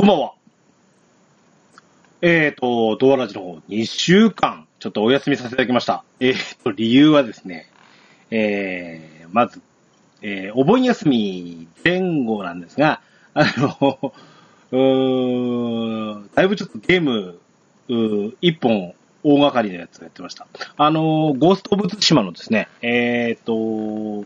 こんばんは。えっ、と、ドアラジの方、2週間、ちょっとお休みさせていただきました。えっ、と、理由はですね、えー、まず、えー、お盆休み前後なんですが、あの、うーん、だいぶちょっとゲーム、うー一本大掛かりなやつをやってました。あの、ゴースト・オブ・ツシマのですね、えっ、と、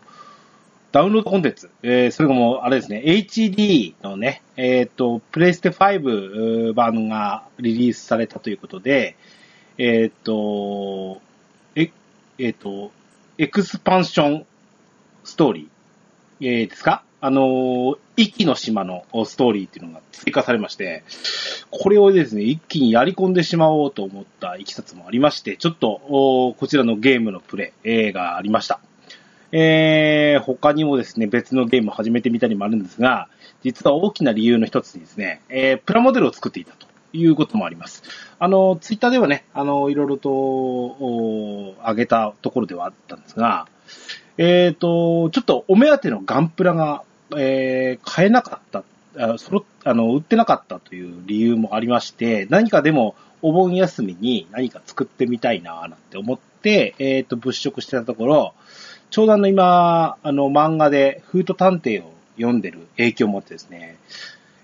ダウンロードコンテンツ、えー、それも、あれですね、HD のね、えっ、と、プレイステ5版がリリースされたということで、えっ、と、え、えっ、と、エクスパンションストーリー、えー、ですか？あのー、壱岐の島のストーリーっていうのが追加されまして、これをですね、一気にやり込んでしまおうと思ったいきさつもありまして、ちょっと、こちらのゲームのプレイ、えがありました。えー、他にもですね、別のゲームを始めてみたりもあるんですが、実は大きな理由の一つにですね、えー、プラモデルを作っていたということもあります。あの、ツイッターではね、あの、いろいろと、お上げたところではあったんですが、えっ、と、ちょっとお目当てのガンプラが、えー、買えなかった、あそろあの、売ってなかったという理由もありまして、何かでもお盆休みに何か作ってみたいな、なんて思って、えっ、と、物色してたところ、ちょうどあの今、あの漫画でフート探偵を読んでる影響を持ってですね、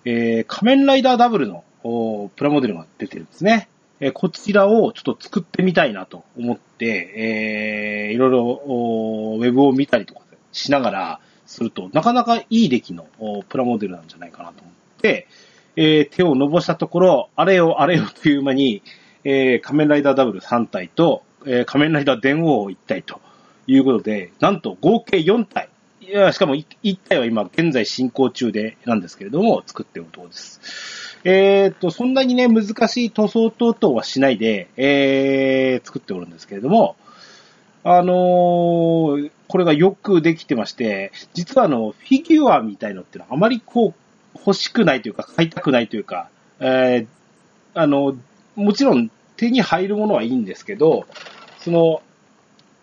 えー、仮面ライダーダブルのプラモデルが出てるんですね。えーこちらをちょっと作ってみたいなと思って、えー、いろいろおウェブを見たりとかしながらすると、なかなかいい出来のプラモデルなんじゃないかなと思って、えー手を伸ばしたところ、あれよあれよ という間に、えー仮面ライダーダブル3体と、えー仮面ライダー電王1体ということで、なんと合計4体。いや、しかも1体は今現在進行中でなんですけれども、作っておるところです。えーっと、そんなにね、難しい塗装等々はしないで、えー、作っておるんですけれども、あのーこれがよくできてまして、実はあの、フィギュアみたいのってのはあまりこう、欲しくないというか、買いたくないというか、えー、あの、もちろん手に入るものはいいんですけど、その、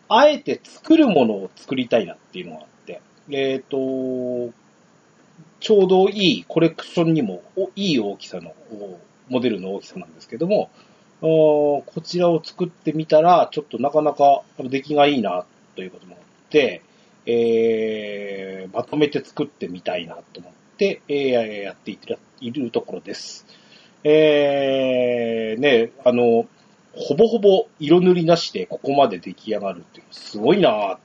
あえて作るものを作りたいなっていうのがあって、えっ、と、ちょうどいいコレクションにもいい大きさのモデルの大きさなんですけども、こちらを作ってみたら、ちょっとなかなか出来がいいなということもあって、えー、まとめて作ってみたいなと思って、えーやっているいるところです。えー、ね、あの、ほぼほぼ色塗りなしでここまで出来上がるっていう、すごいなぁ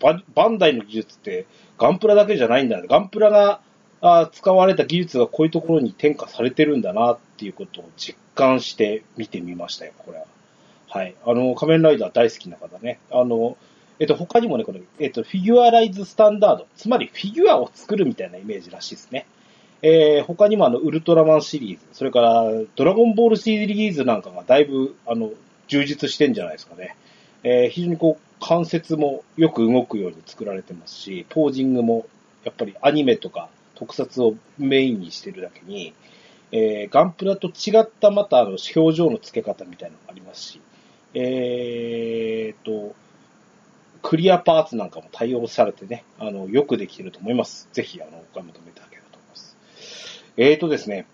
ババンダイの技術ってガンプラだけじゃないんだね。ガンプラがあ使われた技術がこういうところに転化されてるんだなっていうことを実感して見てみましたよ、これは。はい。あの、仮面ライダー大好きな方ね。あの、えっと、他にもね、この、えっと、フィギュアライズスタンダード。つまり、フィギュアを作るみたいなイメージらしいですね。えー、他にもあの、ウルトラマンシリーズ、それから、ドラゴンボールシリーズなんかがだいぶ、あの、充実してんじゃないですかね。えー、非常にこう、関節もよく動くように作られてますし、ポージングも、やっぱりアニメとか特撮をメインにしてるだけに、えー、ガンプラと違ったまたあの表情の付け方みたいなのがありますし、えーと、クリアパーツなんかも対応されてね、あの、よくできてると思います。ぜひ、あの、お買い求めいただけ。えーとですね、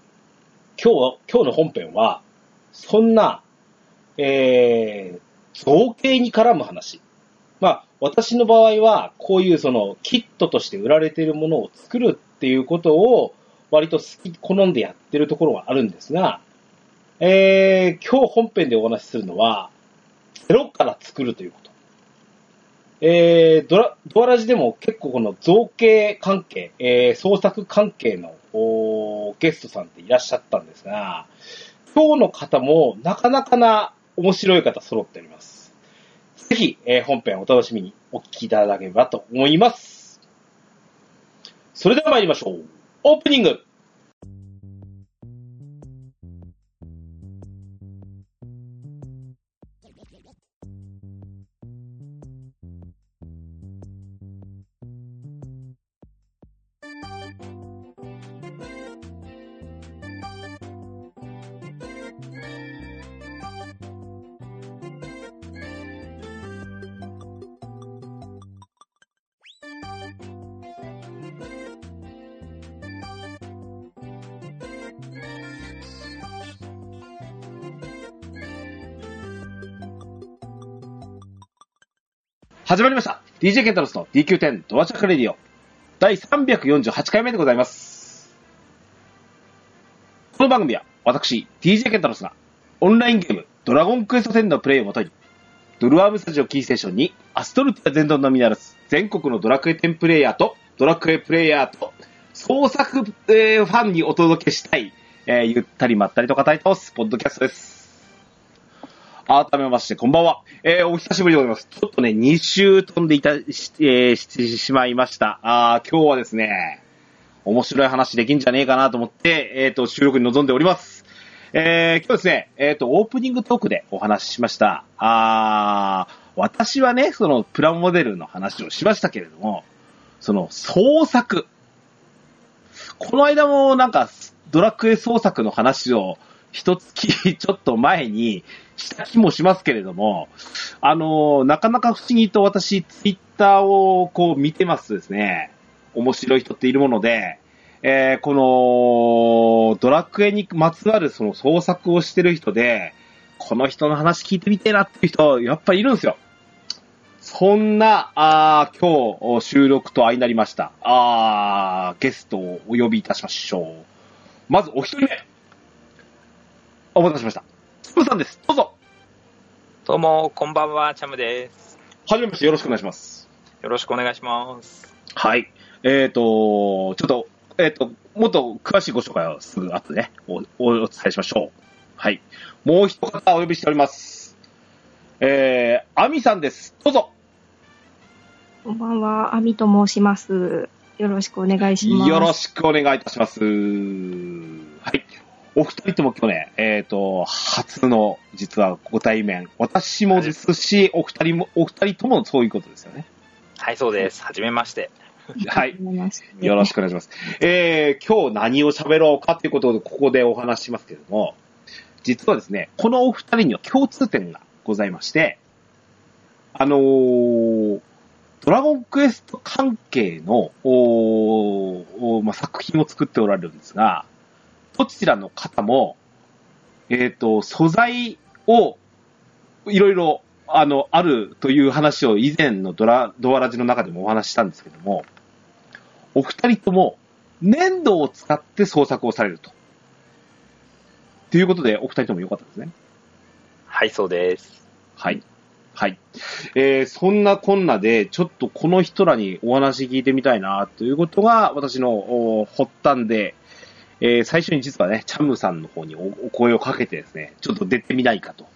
今日は、今日の本編は、そんな、えー、造形に絡む話。まあ、私の場合は、こういうその、キットとして売られているものを作るっていうことを、割と好き、好んでやってるところはあるんですが、えー、今日本編でお話しするのは、ゼロから作るというこ。えー、ドラ、ドアラジでも結構この造形関係、えー、創作関係のおゲストさんっていらっしゃったんですが、今日の方もなかなかな面白い方揃っております。ぜひ、えー本編お楽しみにお聞きいただければと思います。それでは参りましょう。オープニング始まりました。DJ ケンタロスの DQ10 ドアチャックレディオ第348回目でございます。この番組は私、DJ ケンタロスがオンラインゲームドラゴンクエスト10のプレイをもとにドルワームスタジオキーステーションにアストルティア全土のみならず全国のドラクエ10プレイヤーとドラクエプレイヤーと創作、えーファンにお届けしたい、えーゆったりまったりと語り倒すポッドキャストです。改めまして、こんばんは。えー、お久しぶりでございます。ちょっとね、2週飛んでいた、し、えーしてしまいました。あ今日はですね、面白い話できんじゃねえかなと思って、えっ、と、収録に臨んでおります。えー、今日ですね、えっ、と、オープニングトークでお話ししました。あー私はね、その、プラモデルの話をしましたけれども、その、創作。この間もなんか、ドラクエ創作の話を、一月ちょっと前にした気もしますけれども、あの、なかなか不思議と私、ツイッターをこう見てますですね、面白い人っているもので、えーこの、ドラクエにまつわるその創作をしてる人で、この人の話聞いてみてえなっていう人、やっぱいるんですよ。そんな、あ今日収録と相なりました。あゲストをお呼びいたしましょう。まずお一人目。お待たせしました。つぶさんです。どうぞ。どうも、こんばんは、チャムです。はじめましてよろしくお願いします。よろしくお願いします。はい。えっ、と、ちょっと、えっ、と、もっと詳しいご紹介をすぐ後でね、お、おお伝えしましょう。はい。もう一方お呼びしております。えー、アミさんです。どうぞ。こんばんは、アミと申します。よろしくお願いします。よろしくお願いいたします。はい。お二人とも今日ね、えっ、と、初の、実はご対面。私もですし、お二人も、お二人ともそういうことですよね。はい、そうです。はじめまして。はい。よろしくお願いします。えー、今日何を喋ろうかっていうことで、ここでお話ししますけれども、実はですね、このお二人には共通点がございまして、あのー、ドラゴンクエスト関係の、おまあ、作品を作っておられるんですが、どちらの方も、えっ、と、素材をいろいろ、あの、あるという話を以前のドラ、ドアラジの中でもお話ししたんですけども、お二人とも粘土を使って創作をされると。ということで、お二人ともよかったですね。はい、そうです。はい。はい。えー、そんなこんなで、ちょっとこの人らにお話聞いてみたいな、ということが、私のお発端で、えー、最初に実はね、チャムさんの方におお声をかけてですね、ちょっと出てみないかと、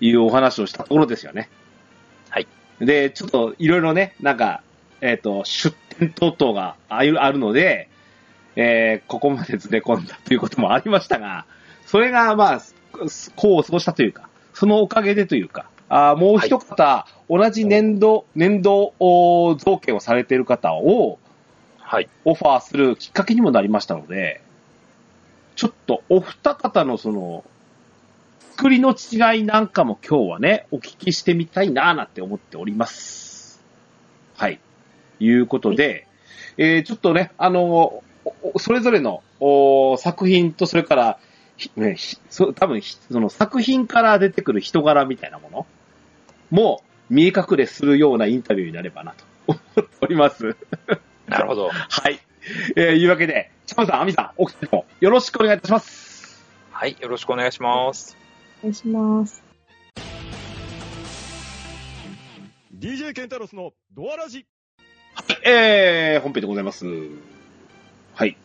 いうお話をしたところですよね。はい。で、ちょっといろいろね、なんか、えっ、と、出店等々があるあるので、えー、ここまでずれ込んだということもありましたが、それが、まあ、こう過ごしたというか、そのおかげでというか、あーもう一方、同じ年度、年度お造形をされている方をはい。オファーするきっかけにもなりましたので、ちょっとお二方のその、作りの違いなんかも今日はね、お聞きしてみたいなぁなんて思っております。はい。いうことで、えーちょっとね、あの、おおそれぞれの作品と、それから、ひね、ひそ多分その作品から出てくる人柄みたいなものも見え隠れするようなインタビューになればなと思っております。なるほど。はい。えー、いうわけで、チャンさん、アミさん、お二人ともよろしくお願いいたします。はい、よろしくお願いします。お願いします。DJ ケンタロスのドアラジはい、えー、本編でございます。はい。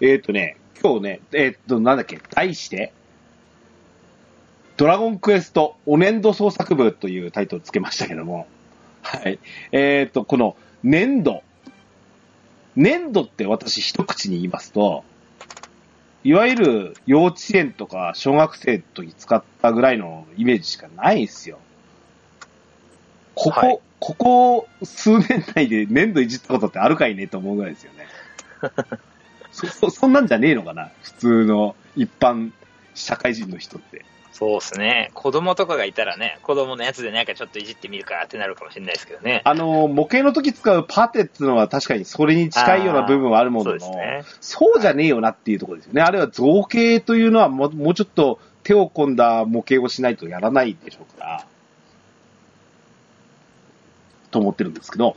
えっ、ー、とね、今日ね、えっ、と、なんだっけ、題して、ドラゴンクエストお粘土創作部というタイトルをつけましたけども、はい。えっ、と、この粘土。粘土って私一口に言いますと、いわゆる幼稚園とか小学生の時使ったぐらいのイメージしかないんですよ。ここ、はいここ数年内で粘土いじったことってあるかいねと思うぐらいですよね。そ、そ、そんなんじゃねえのかな普通の一般社会人の人って。そうですね。子供とかがいたらね、子供のやつでなんかちょっといじってみるかってなるかもしれないですけどね。あの、模型の時使うパテっていうのは確かにそれに近いような部分はあるものの、そうね。そうじゃねえよなっていうところですよね。あれは造形というのはもうもうちょっと手を込んだ模型をしないとやらないでしょうから。と思ってるんですけど、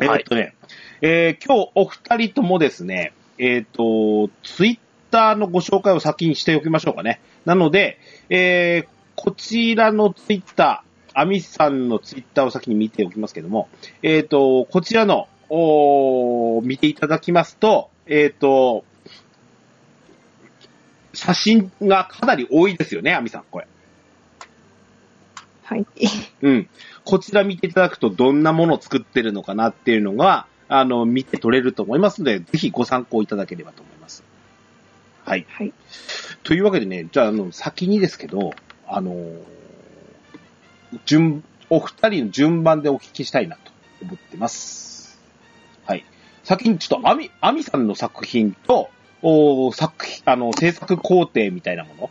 えーっとね、えー今日お二人ともですね、えーっと、ツイッターのご紹介を先にしておきましょうかね。なので、えーこちらのツイッター、アミさんのツイッターを先に見ておきますけども、えーっと、こちらの、おー見ていただきますと、えーっと、写真がかなり多いですよね、アミさん、これ。はい。うん。こちら見ていただくとどんなものを作ってるのかなっていうのが、あの、見て取れると思いますので、ぜひご参考いただければと思います。はい。はい。というわけでね、じゃあ、あの、先にですけど、あのー順、お二人の順番でお聞きしたいなと思ってます。はい。先にちょっと、アミ、アミさんの作品と、お作品、あの、制作工程みたいなも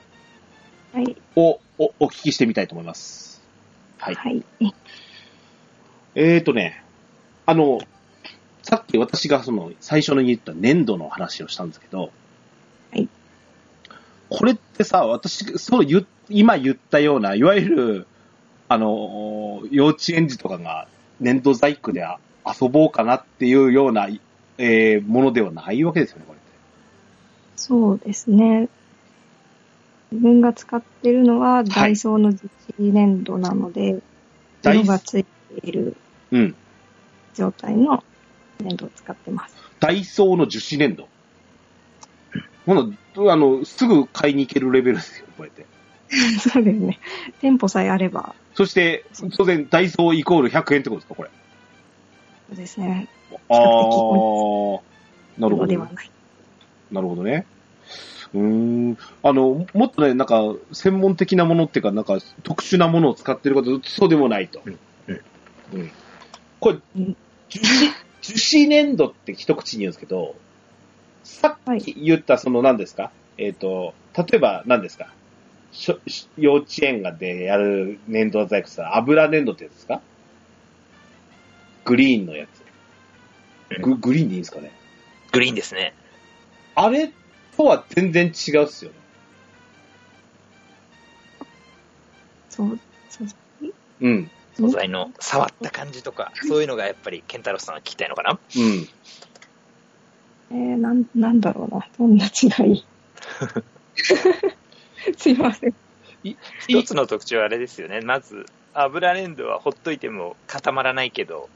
はい。のを、お、お聞きしてみたいと思います。はい。はい。えーとね、あの、さっき私がその最初に言った粘土の話をしたんですけど、はい。これってさ、私、そう言っ今言ったような、いわゆる、あの、幼稚園児とかが粘土細工で遊ぼうかなっていうような、えーものではないわけですよね、これって。そうですね。自分が使ってるのは、ダイソーの樹脂粘土なので、ダイ色がついているうん。状態の粘土を使ってます。ダイソーの樹脂粘土？ほな、あの、すぐ買いに行けるレベルですよ、これって。そうですね。店舗さえあれば、そして、当然、ダイソーイコール100円ってことですか、これ。そうですね。ああなるほど。ではない。なるほどね。うーん。あの、もっとね、なんか、専門的なものっていうか、なんか、特殊なものを使ってること、そうでもないと。うんうん。これうん、樹脂、樹脂粘土って一口に言うんですけど、さっき言った、その何ですか、えっ、と、例えば何ですか？しょし幼稚園がでやる粘土細工さ、油粘土ってやつですか？グリーンのやつ。ググリーンでいいんですかね？グリーンですね。あれとは全然違うっすよね。そう、そう。うん。素材の触った感じとか、そういうのがやっぱりケンタロスさんは聞きたいのかな？うん。えー、なん、なんだろうな。どんな違い？すいません。一つの特徴はあれですよね。まず、油粘土はほっといても固まらないけど、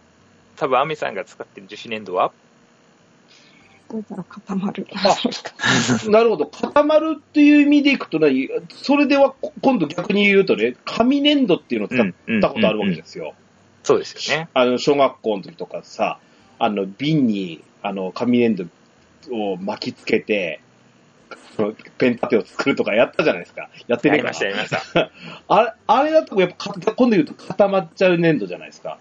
多分アメさんが使ってる樹脂粘土は？どうだろう、固まる。あなるほど。固まるっていう意味でいくとね、それではこ今度逆に言うとね、紙粘土っていうのを使ったことあるわけですよ。そうですよね。あの、小学校の時とかさ、あの、瓶に、あの、紙粘土を巻きつけて、ペン立てを作るとかやったじゃないですか。やってねえかなやりました、やりました。あれ、あれだとやっぱか、今度言うと固まっちゃう粘土じゃないですか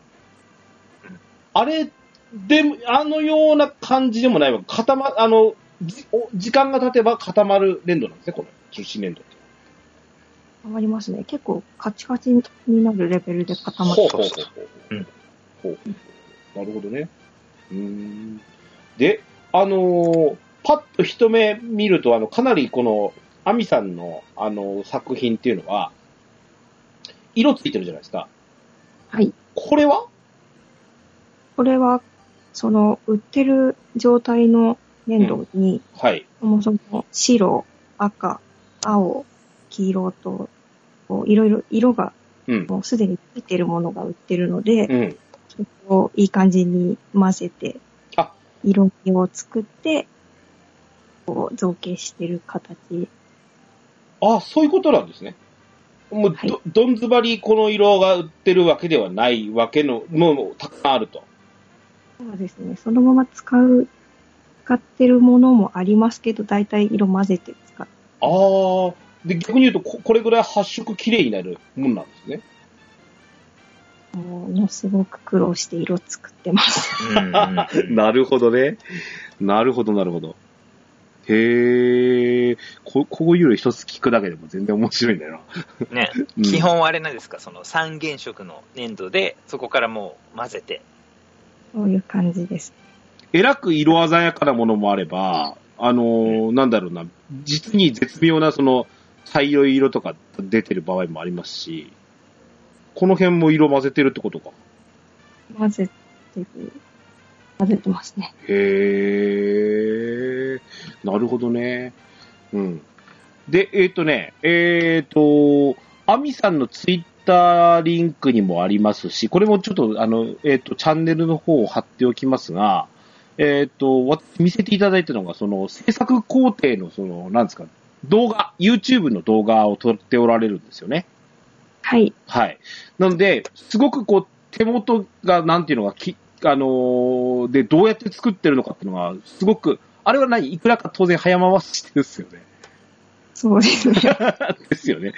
うん。あれ、でも、あのような感じでもないわ。固ま、あの、じお時間が経てば固まる粘土なんですね、この樹脂粘土って。固まりますね。結構カチカチになるレベルで固まってほうほうほうほう。うんほうなるほどね。うーん。で、あのーパッと一目見ると、あの、かなりこの、アミさんの、あの作品っていうのは、色ついてるじゃないですか。はい。これは？これは、その、売ってる状態の粘土に、はい。そもそも白、赤、青、黄色と、こういろいろ色がうん。もうすでについてるものが売ってるので、うん。そこをいい感じに混ぜてあ、色味を作って、こう造形してる形。あ、そういうことなんですね。もう、はいど、どんずばりこの色が売ってるわけではないわけの、ものもたくさんあると。そうですね。そのまま使う、使ってるものもありますけど、だいたい色混ぜて使って、ああ。で、逆に言うと、ここれぐらい発色綺麗になるもんなんですね。ものすごく苦労して色作ってます。なるほどね。なるほど、なるほど。へえ、ここういうの一つ聞くだけでも全然面白いんだよな。ね、うん基本はあれなんですか、その三原色の粘土で、そこからもう混ぜて。そういう感じです。えらく色鮮やかなものもあれば、あのーなんだろうな、実に絶妙なその、茶色い色とか出てる場合もありますし、この辺も色混ぜてるってことか。混ぜてる、混ぜてますね。へえ、なるほどね。うん。で、えっ、とね、えっ、と、アミさんのツイッターリンクにもありますし、これもちょっと、あの、えっ、と、チャンネルの方を貼っておきますが、えっ、と、わ見せていただいたのが、その、制作工程の、その、なんですか、動画、YouTube の動画を撮っておられるんですよね。はい。はい。なので、すごくこう、手元が、なんていうのが、き、あのーで、どうやって作ってるのかっていうのが、すごく、あれは何いくらか当然早回しですよね。そうですね。ですよね。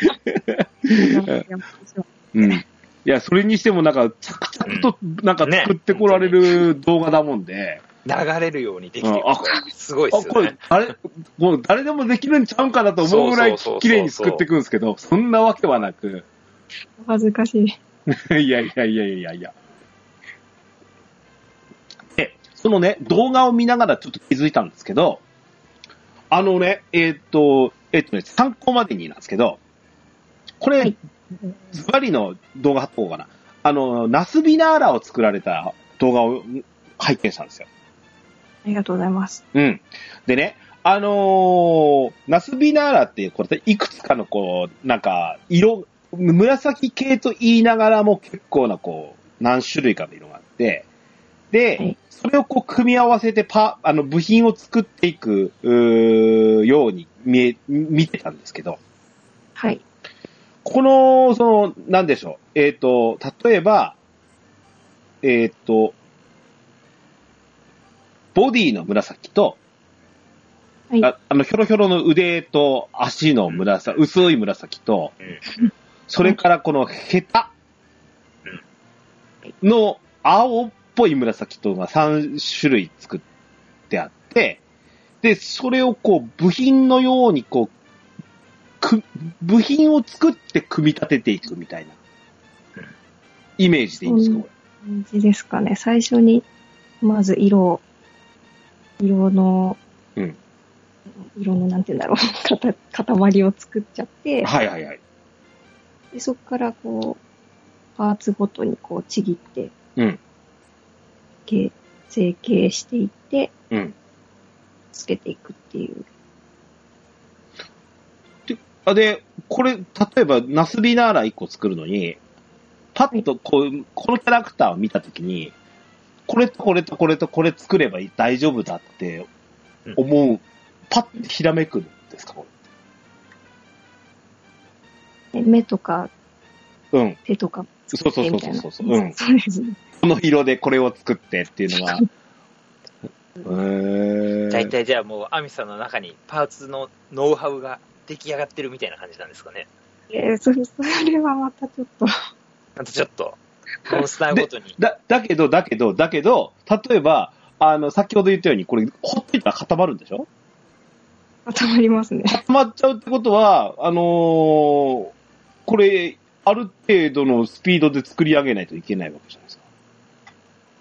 うん。いや、それにしてもなんか、着々となんか作ってこられる動画だもんで、流れるようにできてるうんあすごいであ、すよね。、これあれ、もう誰でもできるんちゃうんかなと思うぐらい綺麗に作っていくんですけど、そんなわけはなく、お恥ずかしい。いやいやいやいやいや。で、そのね、動画を見ながらちょっと気づいたんですけど、あのね、えーっと、えーっとね、参考までになんですけど、これはい、ズバリの動画貼った方がな。あの、ナスビナーラを作られた動画を拝見したんですよ。ありがとうございます。うん。でね、あのーナスビナーラって、これ、いくつかのこう、なんか、色、紫系と言いながらも結構なこう、何種類かの色があって、で、はいそれをこう組み合わせてパ、あの、部品を作っていく、うーように見え、見てたんですけど、はい。この、その、なんでしょう。えっ、と、例えば、えっ、と、ボディの紫と、はい。ああの、ひょろひょろの腕と足の紫、薄い紫と、それからこのヘタの青っぽい紫とが3種類作ってあって、で、それをこう、部品のようにこう、く、部品を作って組み立てていくみたいな、イメージでいいんですか、こ感じですかね。最初に、まず色を、色の、うん色の、なんて言うんだろう、塊塊を作っちゃってれ。、はいはいはい。でそこからこう、パーツごとにこうちぎって、うん。形成形していって、うん。つけていくっていう。あで、これ、例えば、ナスビナーラ1個作るのに、パッとこう、このキャラクターを見たときに、これとこれとこれとこれ作れば大丈夫だって思う、パッてひらめくんですか、こで目とかれ。うん。手とかそうそうそうみたいな。そうそう。うん。そうですね。この色でこれを作ってっていうのが。へー大体じゃあもう、アミさんの中にパーツのノウハウが出来上がってるみたいな感じなんですかね。えーそれ、それはまたちょっと、あとちょっと、モンスターごとに。だ、だけど、だけど、だけど、例えば、あの、先ほど言ったように、これ、ほっといたら固まるんでしょ？固まりますね。固まっちゃうってことは、あのーこれ、ある程度のスピードで作り上げないといけないわけじゃないですか。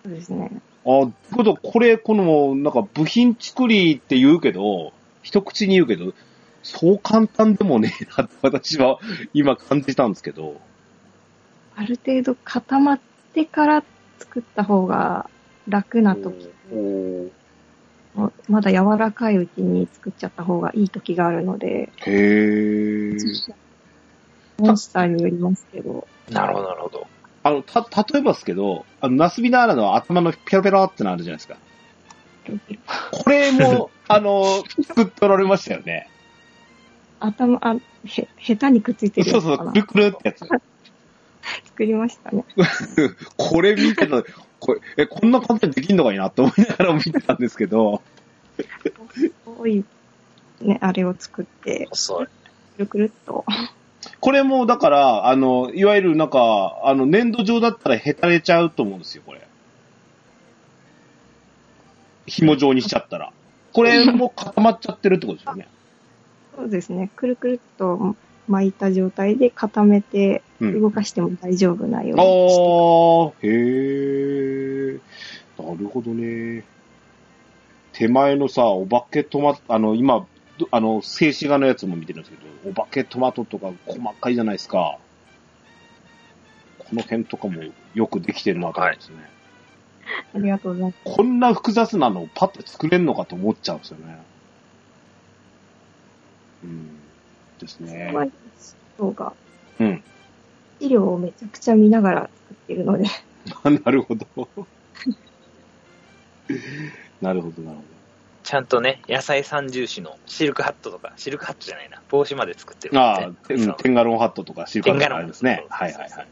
そうですね。あ、ってことは、これ、この、なんか部品作りって言うけど、一口に言うけど、そう簡単でもねえなって私は今感じたんですけど。ある程度固まってから作った方が楽な時もまだ柔らかいうちに作っちゃった方がいい時があるので、へー。モンスターによりますけど、なるほど、なるほど。あの、た、例えばですけど、あの、ナスビナーラの頭のペロペロってのあるじゃないですか。これも、あの、作っておられましたよね。頭、あ、へ、下手にくっついてるそうそう、くるくるってやつ。作りましたね。これ見てた、これ、え、こんな簡単にできんのかいなって思いながら見てたんですけど、細い、ね、あれを作って、遅い。くるくるっと。これも、だから、あの、いわゆるなんか、あの、粘土状だったらへたれちゃうと思うんですよ、これ。紐状にしちゃったら。これも固まっちゃってるってことですよね。そうですね。くるくるっと巻いた状態で固めて、うん。動かしても大丈夫なようあにして、ー、へー。なるほどね。手前のさ、お化けトマト、あの、今、どあの、静止画のやつも見てるんですけど、お化けトマトとか細かいじゃないですか。この辺とかもよくできてるなと思うんですね。ありがとうございます。こんな複雑なのをパッと作れんのかと思っちゃうんですよね。うん。ですね。まあ、人が、うん。資料をめちゃくちゃ見ながら作ってるので、なるほど。なるほど、なるほちゃんとね、野菜三重視のシルクハットとか、シルクハットじゃないな、帽子まで作ってるど。もんああ、テンガロンハットとかシルカーとかありますね。はいはいはい。うん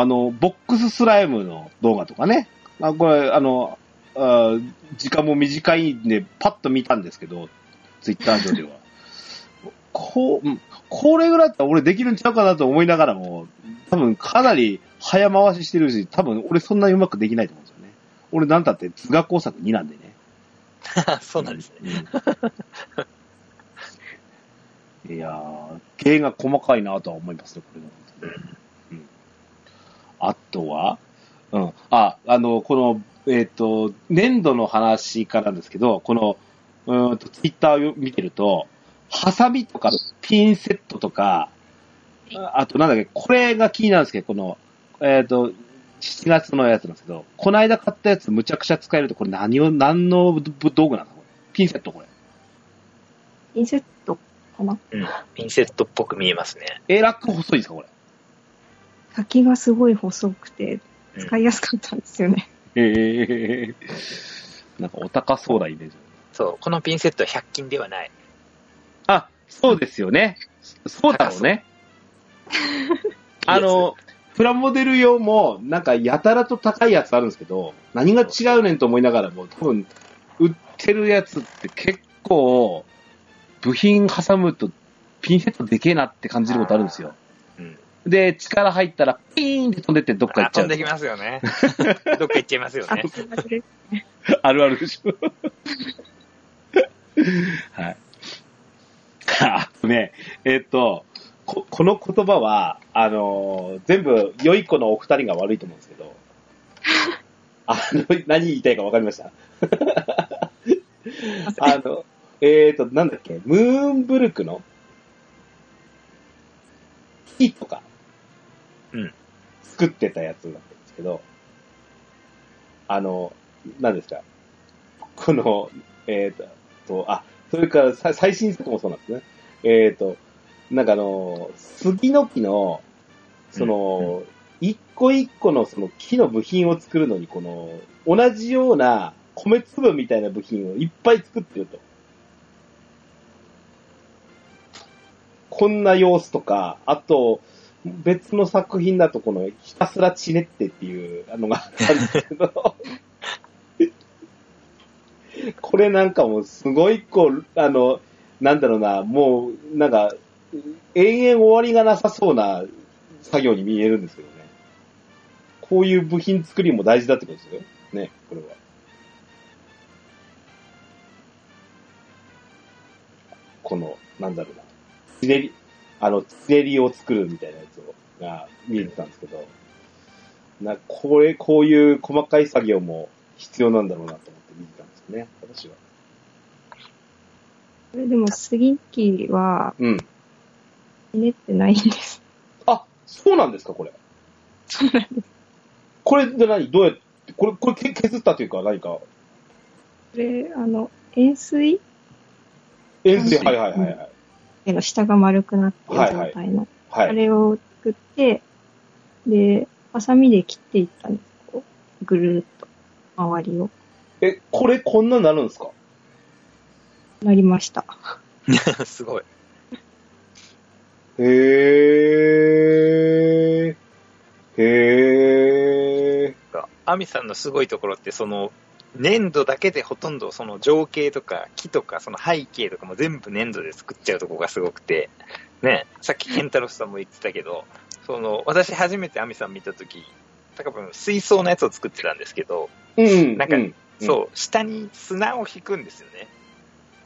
あの、ボックススライムの動画とかね。あこれ、あの、あ時間も短いんで、パッと見たんですけど、ツイッター上では。こう、うんこれぐらいだったら俺できるんちゃうかなと思いながらも、多分かなり早回ししてるし、多分俺そんなにうまくできないと思う。俺なんたって図画工作2なんでね。そうなんですね。うん。いやー、芸が細かいなとは思いますね、これの。うん。あとは、うん。あ、あの、この、えっ、と、粘土の話からなんですけど、この、うーんと、ツイッターを見てると、ハサミとかピンセットとか、ああとなんだっけ、これが気になるんですけど、この、えっ、と、7月のやつなんですけど、この間買ったやつむちゃくちゃ使えると、これ何を、何の道具なんですか？これ。ピンセットこれ。ピンセットかな？うん。ピンセットっぽく見えますね。えらく細いですかこれ？先がすごい細くて、うん使いやすかったんですよね。ええなんかお高そうなイメージ。そう、このピンセットは100均ではない。あ、そうですよね。そうだろうね。あの、プラモデル用も、なんかやたらと高いやつあるんですけど、何が違うねんと思いながらも、多分、売ってるやつって結構、部品挟むとピンセットでけえなって感じることあるんですよ。うん。で、力入ったら、ピーンって飛んでってどっか行っちゃう。あ飛んできますよね。どっか行っちゃいますよね。あるあるでしょ。はい。あとね、えっと、ここの言葉は、あのー全部、良い子のお二人が悪いと思うんですけど、あの、何言いたいか分かりました？あの、えっ、と、なんだっけ、ムーンブルクの、木とか、うん。作ってたやつだったんですけど、あの、何ですか、この、えっ、と、あ、それからさ最新作もそうなんですね。えっ、と、なんかあの、杉の木の、その、一個一個のその木の部品を作るのに、この、同じような米粒みたいな部品をいっぱい作ってると。こんな様子とか、あと、別の作品だとこの、ひたすらちねってっていうのがあったんですけど、これなんかもうすごいこう、あの、なんだろうな、もう、なんか、永遠終わりがなさそうな作業に見えるんですけどね。こういう部品作りも大事だってことですよ。ね、これは。この、なんだろうな、つねり、あの、つねりを作るみたいなやつをが見えてたんですけど、な、これ、こういう細かい作業も必要なんだろうなと思って見てたんですよね、私は。でも、杉木は、うん。ひねってないんです。あ、そうなんですか、これ。そうなんです。これで何？どうやって、これ、これけ削ったというか、何か？これ、あの、円錐？円錐、うんはいはいはいはい。への下が丸くなってるはいはい状態の、あはい。れを作って、で、ハサミで切っていったんです。こうぐるーっと、周りを。え、これこんなになるんですか？なりました。すごい。へー。へー。アミさんのすごいところって、その、粘土だけでほとんどその情景とか木とかその背景とかも全部粘土で作っちゃうとこがすごくて、ね、さっきケンタロスさんも言ってたけど、その、私初めてアミさん見たとき、多分水槽のやつを作ってたんですけど、うん。なんかうんそう、下に砂を引くんですよね。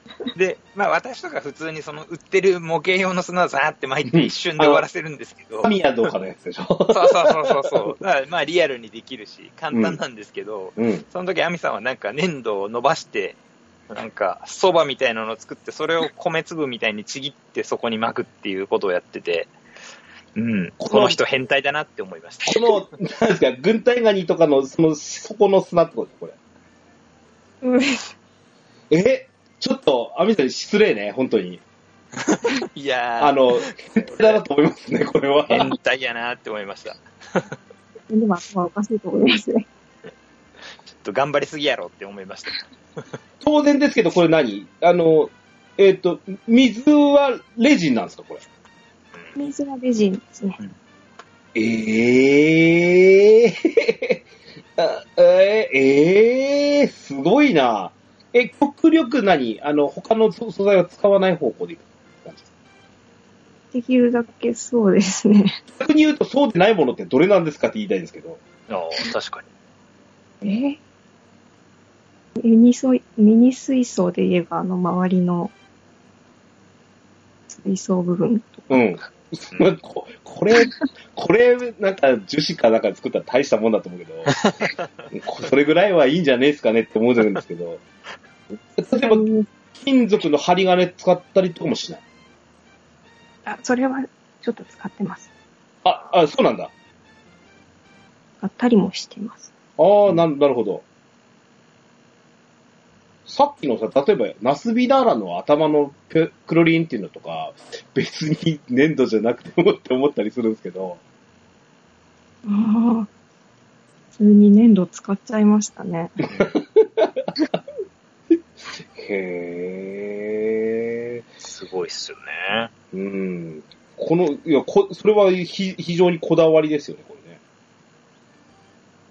で、まあ私とか普通にその売ってる模型用の砂をザーって巻いて一瞬で終わらせるんですけど、神谷どうかのやつでしょ？そうそうそうそうそう。だからまあリアルにできるし、簡単なんですけど、うん。その時アミさんはなんか粘土を伸ばして、なんか蕎麦みたいなのを作って、それを米粒みたいにちぎってそこに巻くっていうことをやってて、うん。このこの人変態だなって思いました。この、なんですか、軍隊ガニとかの、その、底の砂ってことですこうん。れ。え？ちょっと、アミさん失礼ね、本当に。いやー、あの、変態だなと思いますね、これは。変態やなって思いました。ちょでも頭おかしいと思いますね。っと頑張りすぎやろって思いました。当然ですけど、これ何？あの、えっ、と、水はレジンなんですか、これ？水がレジンですね。ええー、あえー、えー、すごいな。え、極力何？あの、他の素素材は使わない方向でいく感じできるだけそうですね。逆に言うと、そうでないものってどれなんですかって言いたいんですけど。ああ、確かに。えミニソイミニ水槽で言えば、あの、周りの水槽部分とか。うん。ここれ、これ、なんか樹脂かなんか作ったら大したもんだと思うけど、こそれぐらいはいいんじゃねえですかねって思うんですけど、例えば金属の針金使ったりとかもしない。あ、それはちょっと使ってます。あ、あ、そうなんだ。使ったりもしてます。ああ、な、なるほど。さっきのさ、例えば、ナスビダーラの頭のペクロリンっていうのとか、別に粘土じゃなくてもって思ったりするんですけど、ああ。普通に粘土使っちゃいましたね。へえ。すごいっすよね。うん。この、いや、こ、それはひ非常にこだわりですよね、これね。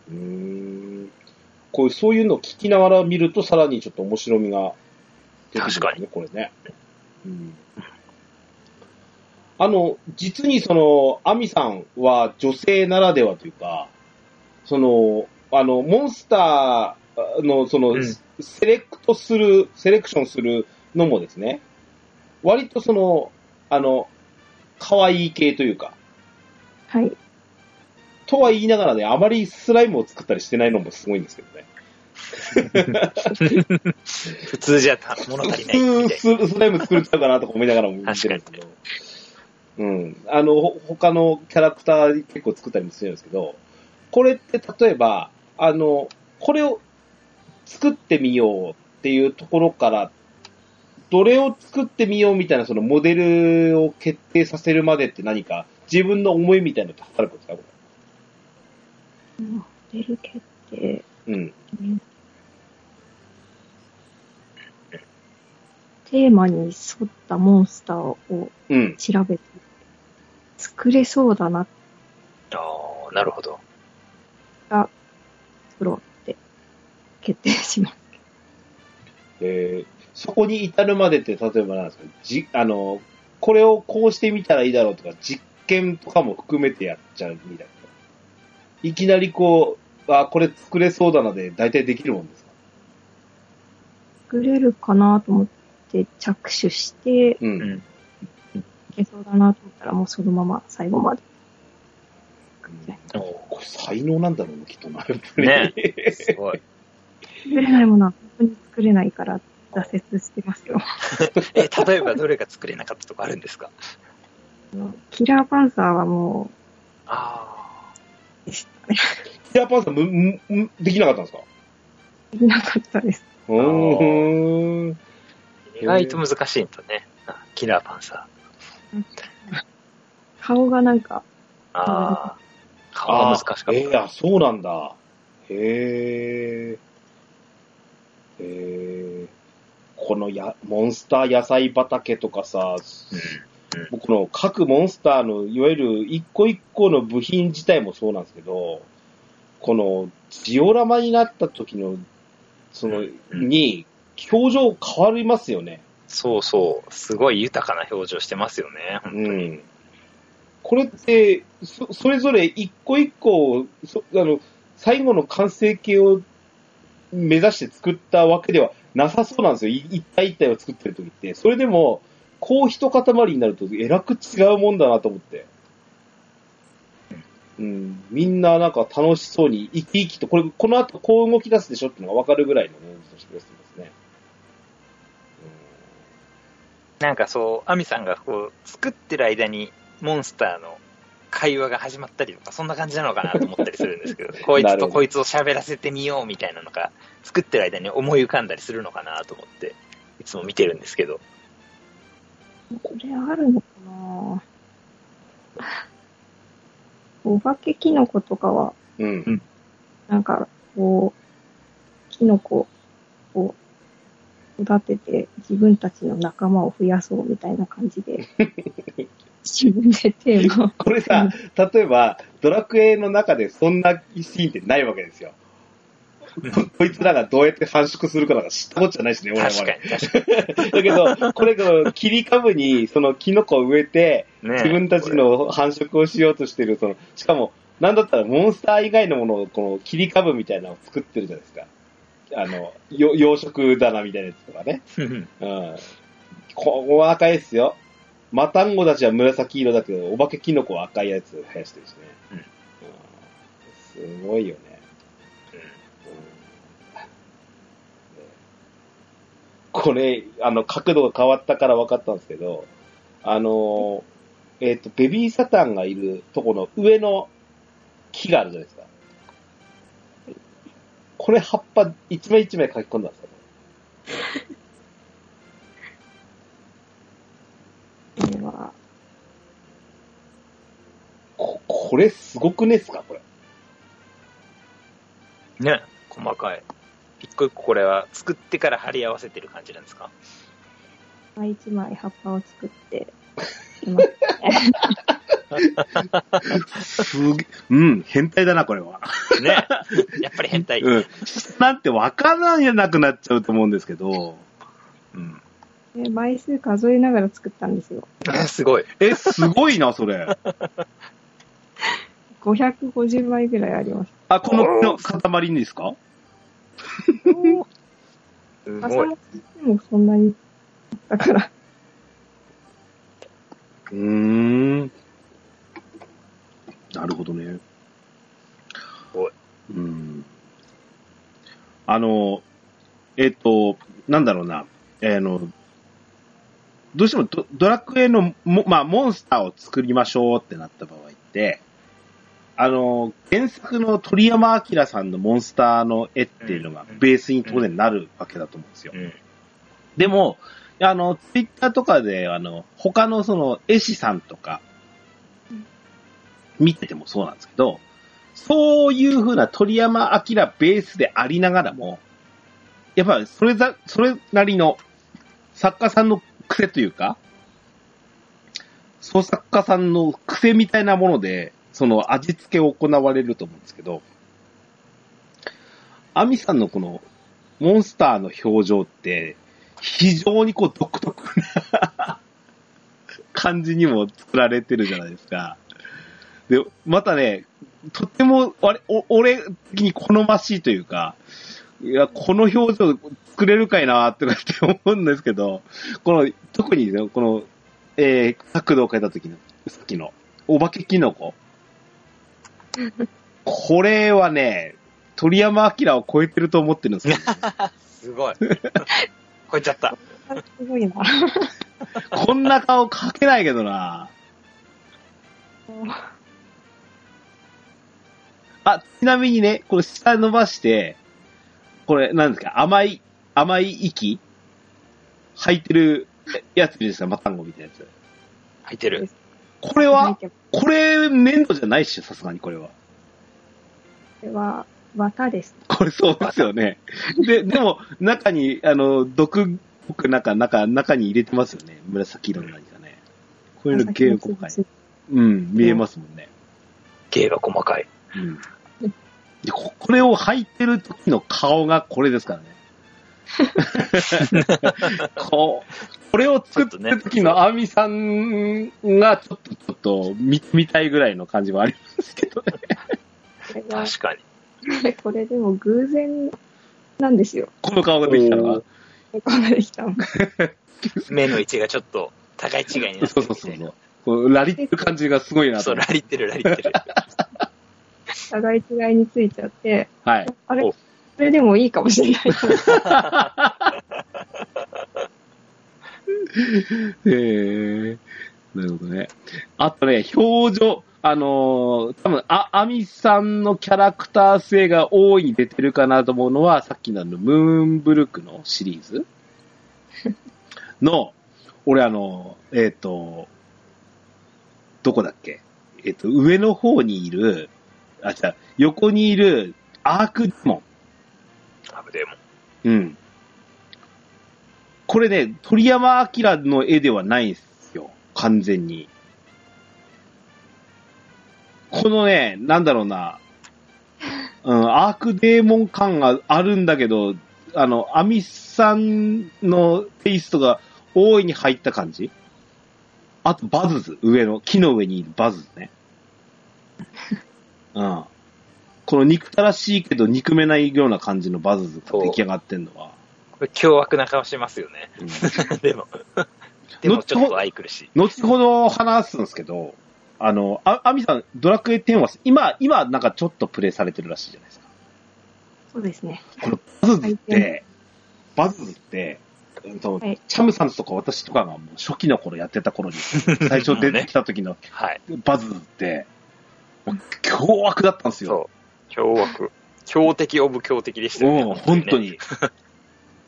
うーん。こういう、そういうのを聞きながら見ると、さらにちょっと面白みが出てくるんです確かね、これね。うん。あの、実にその、アミさんは女性ならではというか、その、あの、モンスターの、その、うんセレクトする、セレクションするのもですね、割とその、あの、可愛い系というか、はい。とは言いながらね、あまりスライムを作ったりしてないのもすごいんですけどね。普通じゃた物足りない普通ススライム作っちゃうかなとか思いながらも見てるんですけど。うん。あの、ほ他のキャラクター結構作ったりもするんですけど、これって例えば、あの、これを作ってみようっていうところから、どれを作ってみようみたいなそのモデルを決定させるまでって何か自分の思いみたいなのって働くんですか？こモデル決定。れ。うん。テーマに沿ったモンスターをうん。調べて、作れそうだな、ああ、なるほど。作ろうって決定します。えーそこに至るまでって、例えばなんですか、じ、あの、これをこうしてみたらいいだろうとか、実験とかも含めてやっちゃうみたいな。いきなりこう、あ、これ作れそうだなで、大体できるもんですか？作れるかなと思って着手して、う。うんん。いけそうだなと思ったらもうそのまま最後まで作っちゃいおこれ才能なんだろうな、きっとな、やっぱり。ねすごい。作れないものは本当に作れないから挫折してますよ。え、例えばどれが作れなかったとかあるんですか？キラーパンサーはもあう、でしたね。キラーパンサーむ、む、むできなかったんですか？できなかったです。うーん。あ。意外と難しいんだね。あキラーパンサ 顔がなんか、ー。ああ。顔が難しかった。ええあ、そうなんだ。へえ。へえ。このや、モンスター野菜畑とかさ、僕の各モンスターの、いわゆる一個一個の部品自体もそうなんですけど、このジオラマになった時の、その、うんに、表情変わりますよね。そうそう。すごい豊かな表情してますよね。本当に。うん。これって、そ、それぞれ一個一個、そあの、最後の完成形を目指して作ったわけではなさそうなんですよ。い一体一体を作ってる時って。それでも、こう一塊になるとえらく違うもんだなと思って。うん。みんななんか楽しそうに生き生きと、これ、この後こう動き出すでしょっていうのがわかるぐらいのね、としてますね。なんかそう、アミさんがこう、作ってる間に、モンスターの会話が始まったりとか、そんな感じなのかなと思ったりするんですけど、こいつとこいつを喋らせてみようみたいなのが、作ってる間に思い浮かんだりするのかなと思って、いつも見てるんですけど。これあるのかなお化けキノコとかは、うん。なんか、こう、キノコを育てて自分たちの仲間を増やそうみたいな感じで、自分でテーマを。これさ、例えば、ドラクエの中でそんなシーンってないわけですよ。こいつらがどうやって繁殖するかなんか知ったことじゃないしね、俺は確かに、だけど、これが切り株にそのキノコを植えて、に。ね自分たちの繁殖をしようとしてる、その、しかも、なんだったらモンスター以外のものを、この切り株みたいなのを作ってるじゃないですか。あの、よ養殖棚みたいなやつとかね。ねうん。ここは赤いですよ。マタンゴたちは紫色だけど、お化けキノコは赤いやつ生やしてるしね。うんすごいよね。これ、あの、角度が変わったから分かったんですけど、あの、えっ、と、ベビーサタンがいるとこの上の木があるじゃないですか。これ葉っぱ一枚一枚書き込んだんですかこれは、ここれすごくねっすかこれ。ね、細かい。一個一個これは作ってから貼り合わせてる感じなんですか？一枚葉っぱを作っていますね。すげうん、変態だな、これは。ね。やっぱり変態。うん。なんてわからなくなっちゃうと思うんですけど、うん。で枚数数えながら作ったんですよ。すごい。え、すごいな、それ。550枚ぐらいあります。あ、この塊にですか？すごい。朝もそんなに、だから、うーん。なるほどね。おいうん。あの、えっ、と、なんだろうな。えーあの、どうしてもドドラクエのも、まあ、モンスターを作りましょうってなった場合って、あの、原作の鳥山明さんのモンスターの絵っていうのがベースに当然なるわけだと思うんですよ。うん。でも、あの、ツイッターとかで、あの、他のその、絵師さんとか、見ててもそうなんですけど、そういう風な鳥山明ベースでありながらも、やっぱりそれざ、それなりの作家さんの癖というか、創作家さんの癖みたいなもので、その味付けを行われると思うんですけど、アミさんのこのモンスターの表情って、非常にこう独特な 感じにも作られてるじゃないですか。で、またね、とっても、あれ、お俺的に好ましいというか、いや、この表情作れるかいなとかって思うんですけど、この、特にね、この、えー、角度を変えた時の、さっきの、お化けキノコ。これはね、鳥山明を超えてると思ってるんですよ。すごい。超えちゃった。すごいな。こんな顔描けないけどな。あ、ちなみにね、これ下伸ばして、これ、なんですか、甘い、甘い息？吐いてるやついるですか、マタンゴみたいなやつ。入ってる。これは、これ、粘土じゃないっしょ、さすがにこれは。これは、綿です。これそうですよね。で、でも、中に、あの、毒っぽく、なんか、中、中に入れてますよね。紫色の何かね。こういうの芸細かい。うん、見えますもんね。芸が細かい。うん。でここれを履いてる時の顔がこれですからね。こう、これを作ってる時のアミさんがちょっと、ちょっと見、見たいぐらいの感じはありますけどね。確かに。これでも偶然なんですよ。この顔ができたのが。ここができたの。目の位置がちょっと高い違いになってそう。そうそうそう。こうラリってる感じがすごいなとそう、ラリってる、ラリってる。互い違いについちゃって、はい。あれ？おこれでもいいかもしれない。えー、なるほどね。あとね、表情、あのー多分あ、アミさんのキャラクター性が大いに出てるかなと思うのは、さっきのあの、ムーンブルクのシリーズ？の、俺あの、えっ、と、どこだっけ？えっ、と、上の方にいる、あ、違う、横にいるアークデモあ、でも。ン。うん。これね、鳥山明の絵ではないんですよ。完全に。このね、なんだろうな、うん、アークデーモン感があるんだけど、あの、アミさんのテイストが大いに入った感じあと、バズズ、上の、木の上にいるバズズね。うん。この憎たらしいけど憎めないような感じのバズズが出来上がってんのは。これ凶悪な顔しますよね。うん でも。でもちょっと愛くるしい。後ほど話すんですけど、あの、あ、アミさん、ドラクエ10は、今、今、なんかちょっとプレイされてるらしいじゃないですか。そうですね。このバズズっはて、バズズって、うんとはいチャムさんとか私とかがもう初期の頃やってた頃に、最初出てきた時のはい。バズズって、もう凶悪だったんですよ。凶悪。強敵オブ強敵でしたよね。うん、本当ね。に。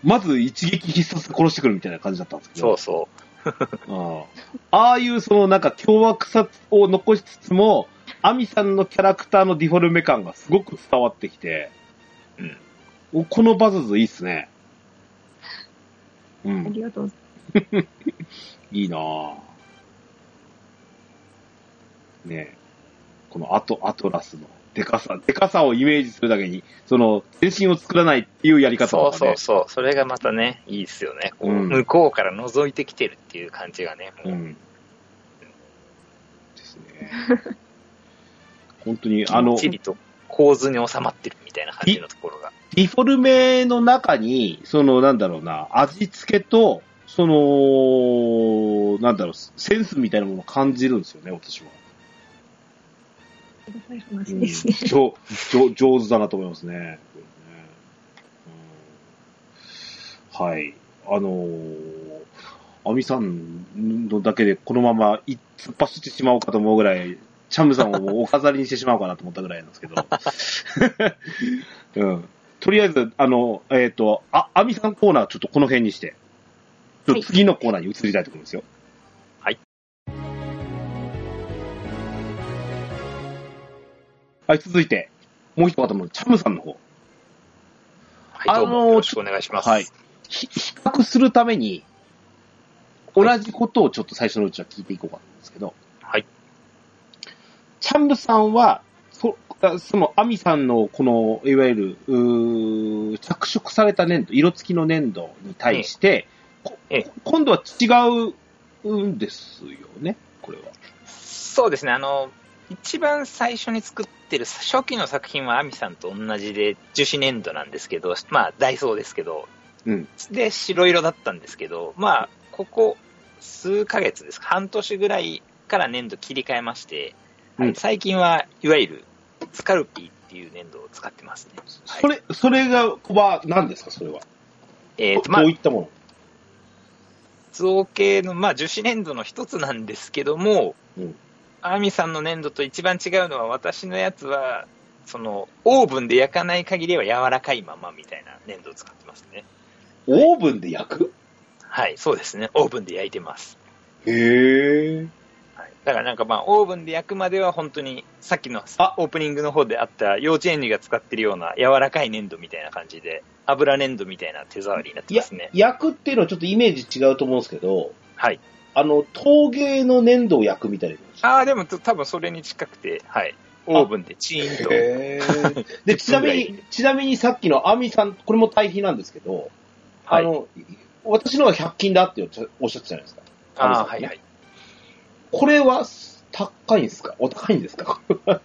まず一撃必殺で殺してくるみたいな感じだったんですけど。そうそうんああいうそのなんか凶悪さを残しつつも、アミさんのキャラクターのディフォルメ感がすごく伝わってきて、うんおこのバズズいいっすね。うあん、りがとうございます。いいなぁ。ねえこのアト、アトラスのデカさ、デカさをイメージするだけに、その、全身を作らないっていうやりう。方そう。そうそう。それがまたね、いいですよね。こううん向こうから覗いてきてるっていう感じがね。もううん。ですね。本当に、あの、きっちりと構図に収まってるみたいな感じのところが。ディフォルメの中に、その、なんだろうな、味付けと、その、なんだろう、センスみたいなものを感じるんですよね、私は。ありがたい話ですね。上上上手だなと思いますね。うんはい。あのー、アミさんのだけでこのままい突っ走ってしまおうかと思うぐらい、チャムさんをもうお飾りにしてしまおうかなと思ったぐらいなんですけど。うん。とりあえず、あの、えっ、と、あ、アミさんコーナーちょっとこの辺にして、ちょっと次のコーナーに移りたいと思いますよ。はい。はい、続いて、もう一方のチャムさんの方。はい、どうあのーもよろしくお願いします。はい。ひ比較するために、同じことをちょっと最初のうちは聞いていこうかと思うんですけど、はい。チャンムさんは、そあその、アミさんの、この、いわゆる、うー着色された粘土、色付きの粘土に対して、こええ今度は違うんですよね、これは。そうですね、あの、一番最初に作ってる初期の作品はアミさんと同じで樹脂粘土なんですけど、まあ、ダイソーですけど、うん。で、白色だったんですけど、まあ、ここ数ヶ月ですか、半年ぐらいから粘土切り替えまして、はい。うん最近はいわゆるスカルピーっていう粘土を使ってますね。はい。それ、それが、は何ですか、それは？えーと、まあどう、いったもの？造形の、まあ、樹脂粘土の一つなんですけども、うんアーミさんの粘土と一番違うのは、私のやつは、その、オーブンで焼かない限りは柔らかいままみたいな粘土を使ってますね。オーブンで焼く？はい、そうですね。オーブンで焼いてます。へえ。はい、だからなんかまあ、オーブンで焼くまでは本当に、さっきのあオープニングの方であった幼稚園児が使ってるような柔らかい粘土みたいな感じで、油粘土みたいな手触りになってますね。焼くっていうのはちょっとイメージ違うと思うんですけど、はい。あの、陶芸の粘土を焼くみたいな。ああ、でも多分それに近くて、はい。オーブンでチーンと。へーで、ちなみに、ちなみにさっきのアミさん、これも対比なんですけど、はいあの、私のは100均だっておっしゃってたじゃないですか。ああ、はいはい。これは高いんですか？お高いんですか？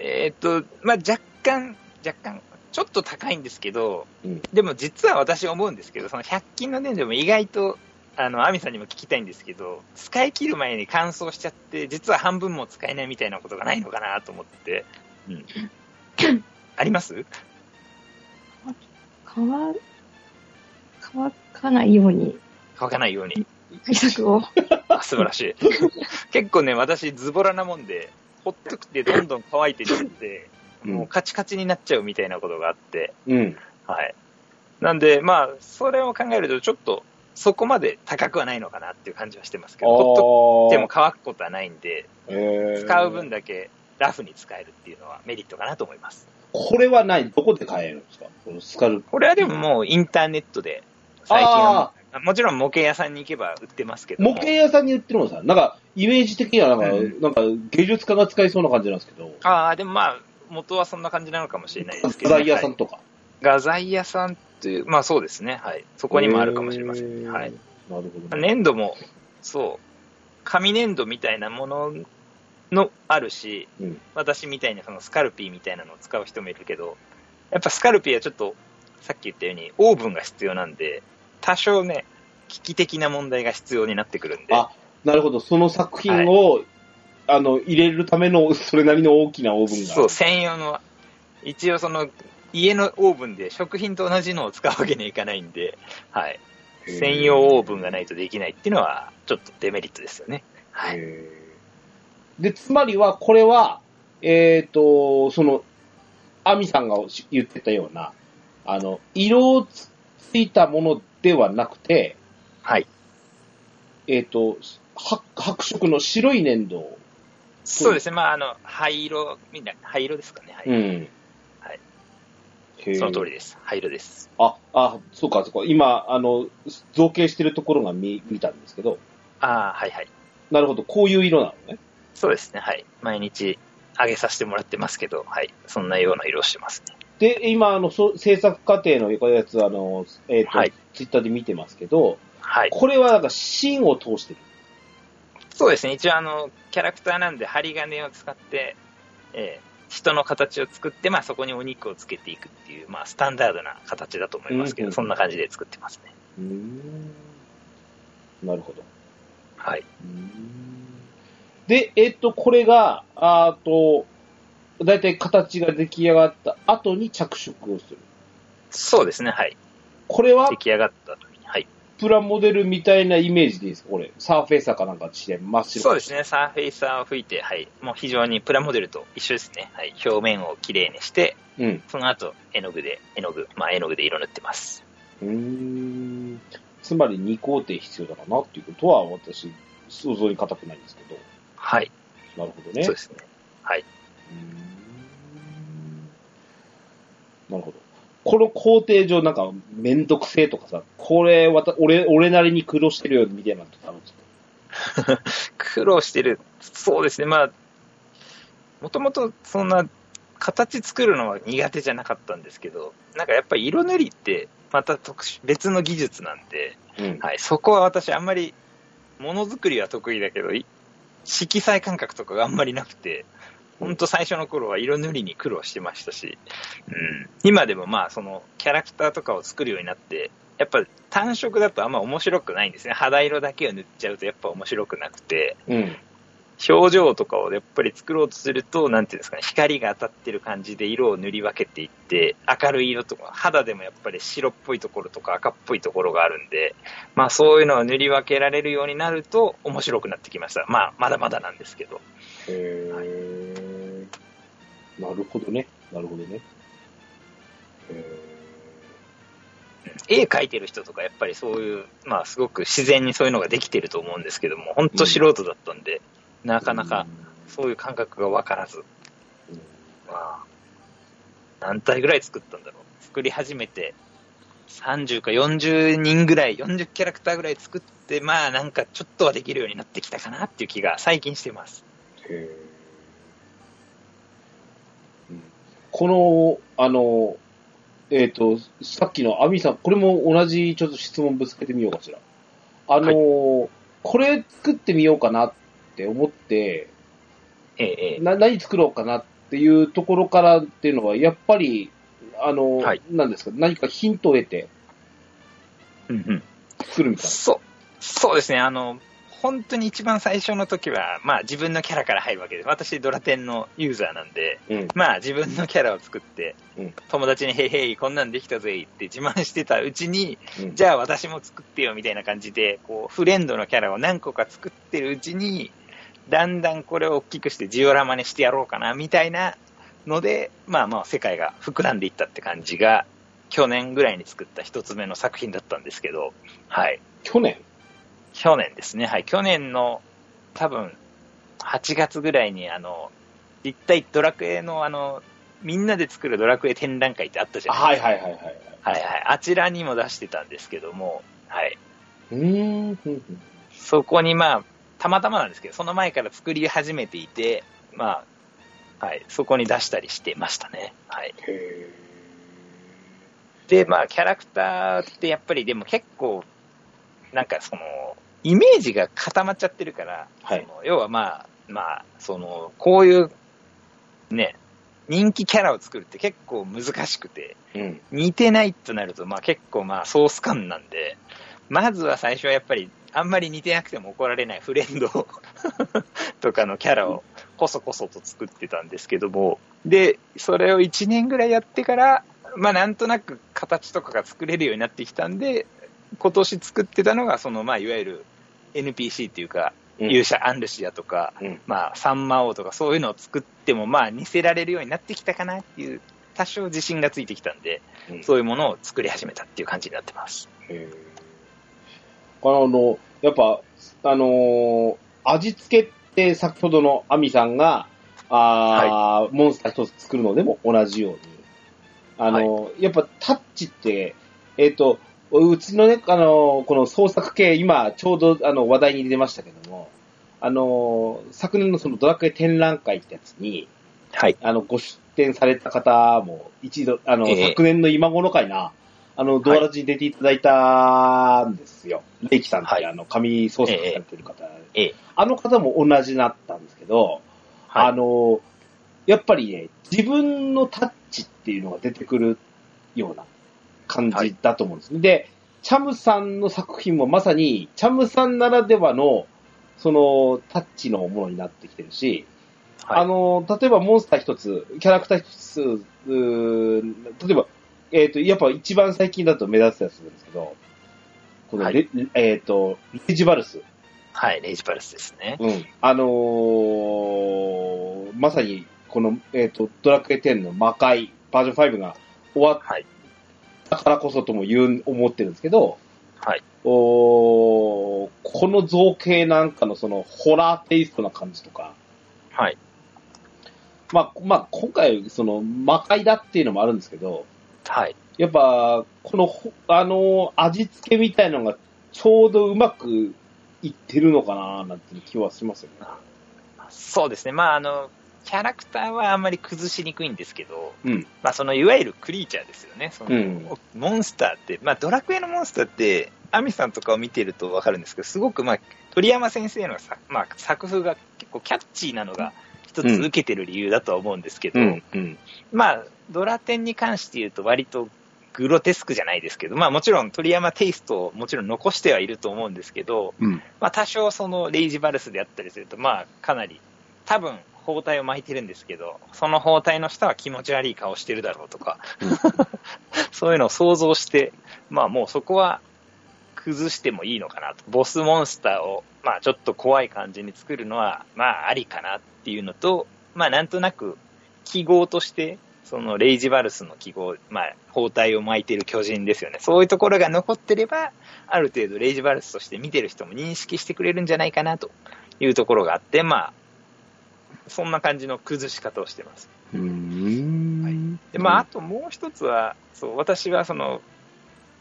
えっ、と、まあ、若干、若干、ちょっと高いんですけど、うんでも実は私思うんですけど、その100均の粘土も意外と、あの、アミさんにも聞きたいんですけど、使い切る前に乾燥しちゃって、実は半分も使えないみたいなことがないのかなと思って、うん。あります？乾、乾かないように乾かないように。対策を。は素晴らしい。結構ね、私、ズボラなもんで、ほっとくてどんどん乾いていって、もうカチカチになっちゃうみたいなことがあって、うん。はい。なんで、まあ、それを考えると、ちょっと、そこまで高くはないのかなっていう感じはしてますけど、ほっとっても乾くことはないんで、使う分だけラフに使えるっていうのはメリットかなと思います。これは何どこで買えるんですか？このスカルこれはでももうインターネットで、最近は、もちろん模型屋さんに行けば売ってますけど。模型屋さんに売ってるのさ、なんか、イメージ的にはなんか、うん、なんか芸術家が使いそうな感じなんですけど。ああ、でもまあ、元はそんな感じなのかもしれないですけど、ね、画材屋さんとか。画材屋さんっていう、まあそうですね。はい。そこにもあるかもしれません。はい。なるほど、ね、粘土も、そう、紙粘土みたいなもののあるし、うん、私みたいにそのスカルピーみたいなのを使う人もいるけど、やっぱスカルピーはちょっと、さっき言ったようにオーブンが必要なんで、多少ね、危機的な問題が必要になってくるんで。あ、なるほど。その作品を、はい、あの、入れるための、それなりの大きなオーブンが。そう、専用の、一応その、家のオーブンで食品と同じのを使うわけにはいかないんで、はい。専用オーブンがないとできないっていうのは、ちょっとデメリットですよね。はい。で、つまりは、これは、えっ、ー、と、その、アミさんが言ってたような、あの、色ついたものではなくて、はい。えっ、ー、と、白色の白い粘土そうですね。まあ、あの、灰色、みんな、灰色ですかね。はい。うん。はい。その通りです。灰色です。あ、あ、そうか、そうか。今、あの、造形してるところが見、見たんですけど。ああ、はいはい。なるほど。こういう色なのね。そうですね。はい。毎日上げさせてもらってますけど、はい。そんなような色をしてますね。で、今、あの、そ制作過程のやつ、あの、えっ、ー、と、はい、ツイッターで見てますけど、はい。これはなんか芯を通してる。そうですね。一応あの、キャラクターなんで針金を使って、えー、人の形を作って、まあそこにお肉をつけていくっていう、まあスタンダードな形だと思いますけど、うん、そんな感じで作ってますね。うん。なるほど。はい。で、えっと、これが、あと、だいたい形が出来上がった後に着色をする。そうですね、はい。これは？出来上がった後に、はい。プラモデルみたいなイメージでいいですか？これ。サーフェイサーかなんかして、真っ白。そうですね、サーフェイサーを吹いて、はい。もう非常にプラモデルと一緒ですね。はい。表面をきれいにして、うん。その後、絵の具で、絵の具、まあ絵の具で色塗ってます。うん。つまり2工程必要だかなっていうことは、私、想像に固くないんですけど。はい。なるほどね。そうですね。はい。なるほど。この工程上なんかめんどくせえとかさ、これわた、俺、俺なりに苦労してるよみたいなのってあるんですか苦労してる。そうですね。まあ、もともとそんな形作るのは苦手じゃなかったんですけど、なんかやっぱり色塗りってまた特殊、別の技術なんで、うん、はい、そこは私あんまりものづくりは得意だけど、色彩感覚とかがあんまりなくて、本当最初の頃は色塗りに苦労してましたし、うん、今でもまあそのキャラクターとかを作るようになって、やっぱ単色だとあんま面白くないんですね。肌色だけを塗っちゃうとやっぱ面白くなくて、うん、表情とかをやっぱり作ろうとすると、なんていうんですかね、光が当たってる感じで色を塗り分けていって、明るい色とか、肌でもやっぱり白っぽいところとか赤っぽいところがあるんで、まあそういうのを塗り分けられるようになると面白くなってきました。まあまだまだなんですけど。へー、はい、なるほどね。なるほどね。絵描いてる人とかやっぱりそういう、まあすごく自然にそういうのができてると思うんですけども、本当素人だったんで、なかなかそういう感覚がわからず、まあ、何体ぐらい作ったんだろう。作り始めて、30か40人ぐらい、40キャラクターぐらい作って、まあなんかちょっとはできるようになってきたかなっていう気が最近してます。へこの、あの、えっ、ー、と、さっきのアミさん、これも同じちょっと質問ぶつけてみようかしら。あの、はい、これ作ってみようかなっって思って、ええ、な何作ろうかなっていうところからっていうのは、やっぱり、あの、はい、何ですか、何かヒントを得て、うんうん。作るみたいな。そう。そうですね。あの、本当に一番最初の時は、まあ自分のキャラから入るわけです。私、ドラテンのユーザーなんで、うん。まあ自分のキャラを作って、うん友達にへいへい、こんなんできたぜって自慢してたうちに、うんじゃあ私も作ってよみたいな感じで、こう、フレンドのキャラを何個か作ってるうちに、だんだんこれを大きくしてジオラマにしてやろうかな、みたいなので、まあまあ世界が膨らんでいったって感じが、去年ぐらいに作った一つ目の作品だったんですけど、はい。去年？去年ですね。はい。去年の多分8月ぐらいにあの、一体ドラクエのあの、みんなで作るドラクエ展覧会ってあったじゃないですか。はいはいはいはい。はいはい。あちらにも出してたんですけども、はい。うーん。そこにまあ、たまたまなんですけど、その前から作り始めていて、まあ、はい。そこに出したりしてましたね。はい。へで、まあ、キャラクターってやっぱりでも結構、なんかその、イメージが固まっちゃってるから、はいその要はまあ、まあ、その、こういう、ね、人気キャラを作るって結構難しくて、ーうん。似てないとなると、まあ結構まあソース感なんで、まずは最初はやっぱり、あんまり似てなくても怒られないフレンド とかのキャラをこそこそと作ってたんですけども、で、それを1年ぐらいやってから、まあなんとなく形とかが作れるようになってきたんで、今年作ってたのが、そのまあいわゆる NPC っていうか、うん。勇者アンルシアとか、うん。まあサンマ王とかそういうのを作ってもまあ似せられるようになってきたかなっていう、多少自信がついてきたんで、うん。そういうものを作り始めたっていう感じになってます。あの、やっぱ、あのー味付けって先ほどのアミさんが、あーモンスター一つ作るのでも同じように、あのーやっぱタッチって、えっ、と、うちのね、あのーこの創作系、今ちょうどあの話題に出ましたけども、あのー昨年のそのドラクエ展覧会ってやつに、はい。あの、ご出展された方も、一度、あの、ええ昨年の今頃かいな、あの、ドアラジに出ていただいたんですよ。レイキさんって、はいあの、紙創作されてる方、ええ。あの方も同じだったんですけど、はいあの、やっぱりね、自分のタッチっていうのが出てくるような感じだと思うんですね。で、チャムさんの作品もまさに、チャムさんならではの、その、タッチのものになってきてるし、はいあの、例えばモンスター一つ、キャラクター一つ、例えば、えっ、と、やっぱ一番最近だと目立つやつなんですけど、このレ、えっ、と、レジバルス。はい、レイジパルスですね。うん。あのーまさに、この、えっ、と、ドラクエ10の魔界、バージョン5が終わっはい。たからこそとも言う、思ってるんですけど、はい。おーこの造形なんかのその、ホラーテイストな感じとか、はい。まあ、まあ、今回、その、魔界だっていうのもあるんですけど、はい。やっぱ、このほ、あの、味付けみたいのが、ちょうどうまくいってるのかな、なんて気はしますよね。そうですね。まあ、あの、キャラクターはあんまり崩しにくいんですけど、うん。まあ、その、いわゆるクリーチャーですよね。その、うんモンスターって、まあ、ドラクエのモンスターって、アミさんとかを見てるとわかるんですけど、すごく、まあ、鳥山先生のさ、まあ、作風が結構キャッチーなのが、一つ受けてる理由だとは思うんですけど、うん。うん。まあ、ドラテンに関して言うと割とグロテスクじゃないですけど、まあもちろん鳥山テイストをもちろん残してはいると思うんですけど、うん。まあ多少そのレイジバルスであったりすると、まあかなり多分包帯を巻いてるんですけど、その包帯の下は気持ち悪い顔してるだろうとか、そういうのを想像して、まあもうそこは崩してもいいのかなと。ボスモンスターを、まあちょっと怖い感じに作るのは、まあありかなっていうのと、まあなんとなく記号として、そのレイジバルスの記号、まあ包帯を巻いてる巨人ですよね。そういうところが残ってれば、ある程度レイジバルスとして見てる人も認識してくれるんじゃないかなというところがあって、まあ、そんな感じの崩し方をしてます。うーん。で、まあ、あともう一つは、そう、私はその、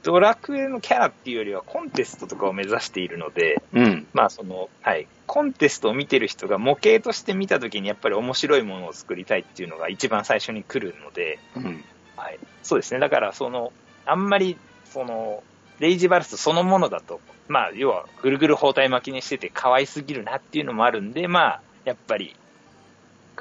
ドラクエのキャラっていうよりはコンテストとかを目指しているので、うん。まあその、はい、コンテストを見てる人が模型として見たときにやっぱり面白いものを作りたいっていうのが一番最初に来るので、うん。はい、そうですね。だからその、あんまり、その、レイジバルスそのものだと、まあ要はぐるぐる包帯巻きにしてて可愛すぎるなっていうのもあるんで、まあ、やっぱり、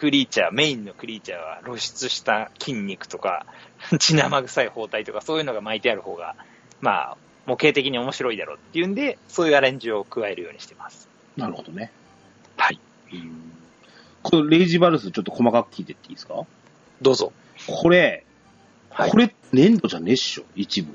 クリーチャー、メインのクリーチャーは露出した筋肉とか、血生臭い包帯とかそういうのが巻いてある方が、まあ、模型的に面白いだろうっていうんで、そういうアレンジを加えるようにしてます。なるほどね。はい。うんこのレイジバルスちょっと細かく聞いてっていいですか？どうぞ。これ、はいこ。れ粘土じゃねえっしょ一部。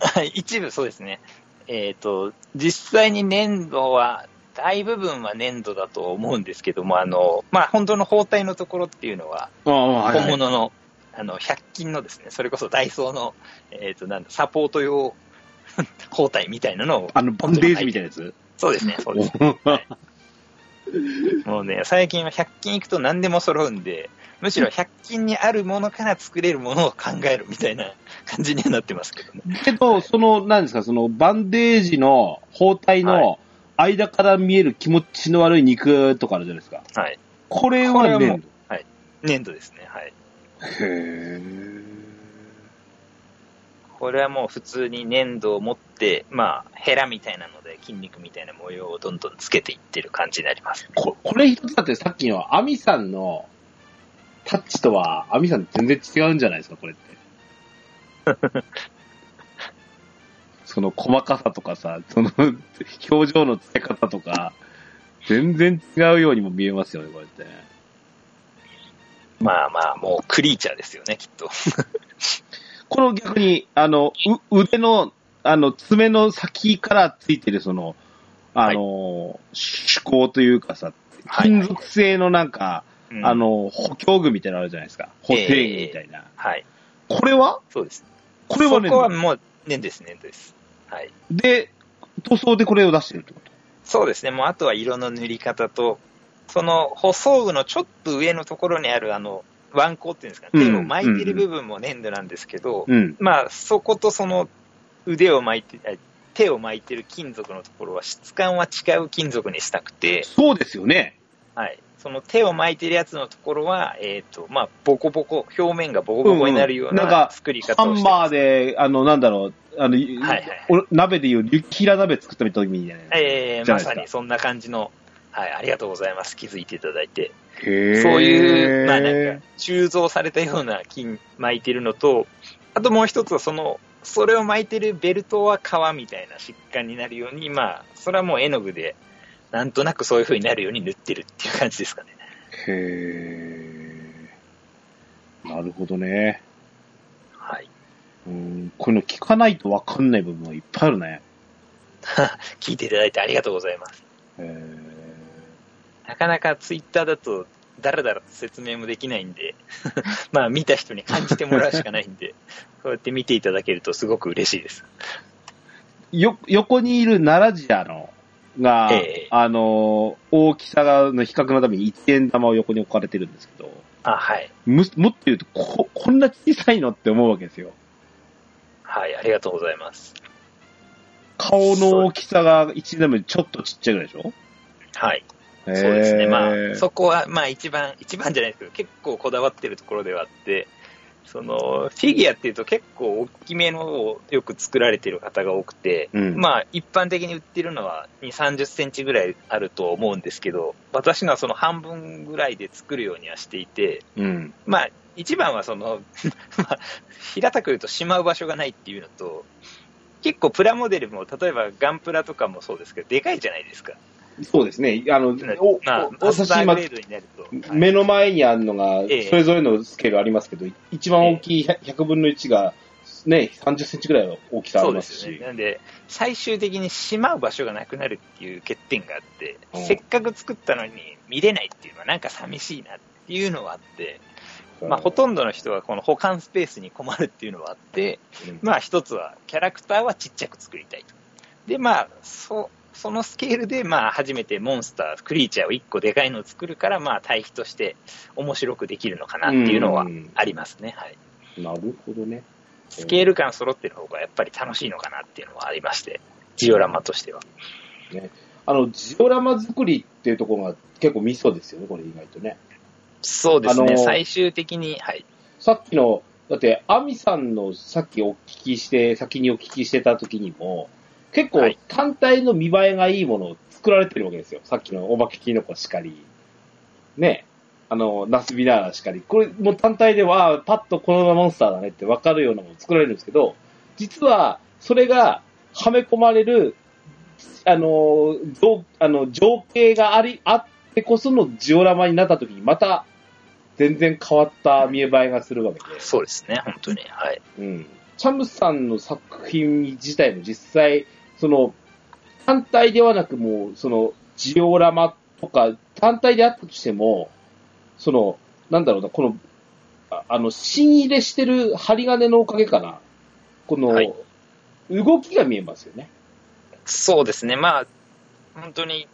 は い一部そうですね。えっ、と、実際に粘土は、大部分は粘土だと思うんですけども、あの、まあ、本当の包帯のところっていうのは、本物の、あの、100均のですね、それこそダイソーの、えっ、と、なんだ、サポート用 包帯みたいなのを、あの、バンデージみたいなやつ？そうですね、そうです。もうね、最近は100均行くと何でも揃うんで、むしろ100均にあるものから作れるものを考えるみたいな感じにはなってますけどね。けど、その、何ですか、その、バンデージの包帯はの間から見える気持ちの悪い肉とかあるじゃないですか。はい。これはもうは粘土。粘土ですね、はい。へこれはもう普通に粘土を持って、まあ、ヘラみたいなので筋肉みたいな模様をどんどんつけていってる感じになります。ここれ一つだってさっきのアミさんのタッチとは、アミさん全然違うんじゃないですか、これって。その細かさとかさ、その 表情の付け方とか、全然違うようにも見えますよね、これって。まあまあ、もうクリーチャーですよね、きっと。この逆に、あの、う腕の、あの、爪の先からついてるその、あの、手工というかさ、はい金属製のなんか、うんあ、の、補強具みたいなのあるじゃないですか。補正具みたいな。はい。これは？そうです。これはねそこはもう粘土です、粘土です。はい。で、塗装でこれを出してるってこと？そうですね、もうあとは色の塗り方と、その舗装具のちょっと上のところにあるあの、ワコっていうんですか、うん手を巻いてる部分も粘土なんですけど、うん。まあ、そことその腕を巻いて、あ手を巻いてる金属のところは質感は違う金属にしたくて、そうですよね。はい。その手を巻いてるやつのところは、えっ、と、まあ、ボコボコ、表面がボコボコになるよううんな作りハ方をしてます。ンマーで、あの、なんだろう、あの、はいはいお鍋でいうリュッキラ鍋作ったみたいにね。えー、まじゃないですかさにそんな感じの、はい、ありがとうございます。気づいていただいて。そういう、まあなんか、鋳造されたような金巻いてるのと、あともう一つはその、それを巻いてるベルトは革みたいな疾患になるように、まあ、それはもう絵の具で、なんとなくそういう風になるように塗ってるっていう感じですかね。へーなるほどね。はい。うん、こういうの聞かないとわかんない部分はいっぱいあるね。聞いていただいてありがとうございます。へなかなかツイッターだと、だらだらと説明もできないんで、まあ見た人に感じてもらうしかないんで、こうやって見ていただけるとすごく嬉しいです。ーよ、横にいる奈良ジアの、が、ええあの、大きさがの比較のために1円玉を横に置かれてるんですけど、あ、はい。むもっと言うとこ、こんな小さいのって思うわけですよ。はい、ありがとうございます。顔の大きさが1円玉よりちょっとちっちゃいぐらいでしょ？はい。そうですね。まあ、そそこは、まあ一番、一番じゃないですけど、結構こだわってるところではあって、その、フィギュアっていうと結構大きめのをよく作られてる方が多くて、うんまあ一般的に売ってるのは2、30センチぐらいあると思うんですけど、私のはその半分ぐらいで作るようにはしていて、うん。まあ一番はその、まあ、平たく言うとしまう場所がないっていうのと、結構プラモデルも、例えばガンプラとかもそうですけど、でかいじゃないですか。そうですね。あの、おまあ、おマスタ私今ーグレ、ードになると。はい目の前にあるのが、ええそれぞれのスケールありますけど、一番大きい100 100分の1が、ね、30センチぐらいの大きさあそりましうですね。。なんで、最終的にしまう場所がなくなるっていう欠点があってう、んせっかく作ったのに見れないっていうのはなんか寂しいなっていうのはあって、まあ、ほとんどの人はこの保管スペースに困るっていうのはあって、うんまあ、一つはキャラクターはちっちゃく作りたいと。で、まあ、そ、そのスケールで、まあ、初めてモンスター、クリーチャーを一個でかいのを作るから、まあ、対比として面白くできるのかなっていうのはうんありますね。はい。なるほどね。スケール感揃ってる方がやっぱり楽しいのかなっていうのはありまして、ジオラマとしては。あの、ジオラマ作りっていうところが結構ミソですよね、これ意外とね。そうですね、あのー最終的に、はい。さっきの、だって、アミさんのさっきお聞きして、先にお聞きしてた時にも、結構はい単体の見栄えがいいものを作られてるわけですよ。さっきのお化けキノコしかり。ね。あの、ナスビナーラしかり。これもう単体では、パッとこのモンスターだねって分かるようなものを作られるんですけど、実は、それが、はめ込まれるあの、情あの情景があり、あってこそのジオラマになった時に、また、全然変わった見栄えがするわけで。そうですね、本当に。はい。うん。チャムさんの作品自体も実際、その、単体ではなくもう、その、ジオラマとか、単体であったとしても、その、なんだろうな、この、ああの、新入れしてる針金のおかげかな。この、はい動きが見えますよね。そうですね、まあ、本当に、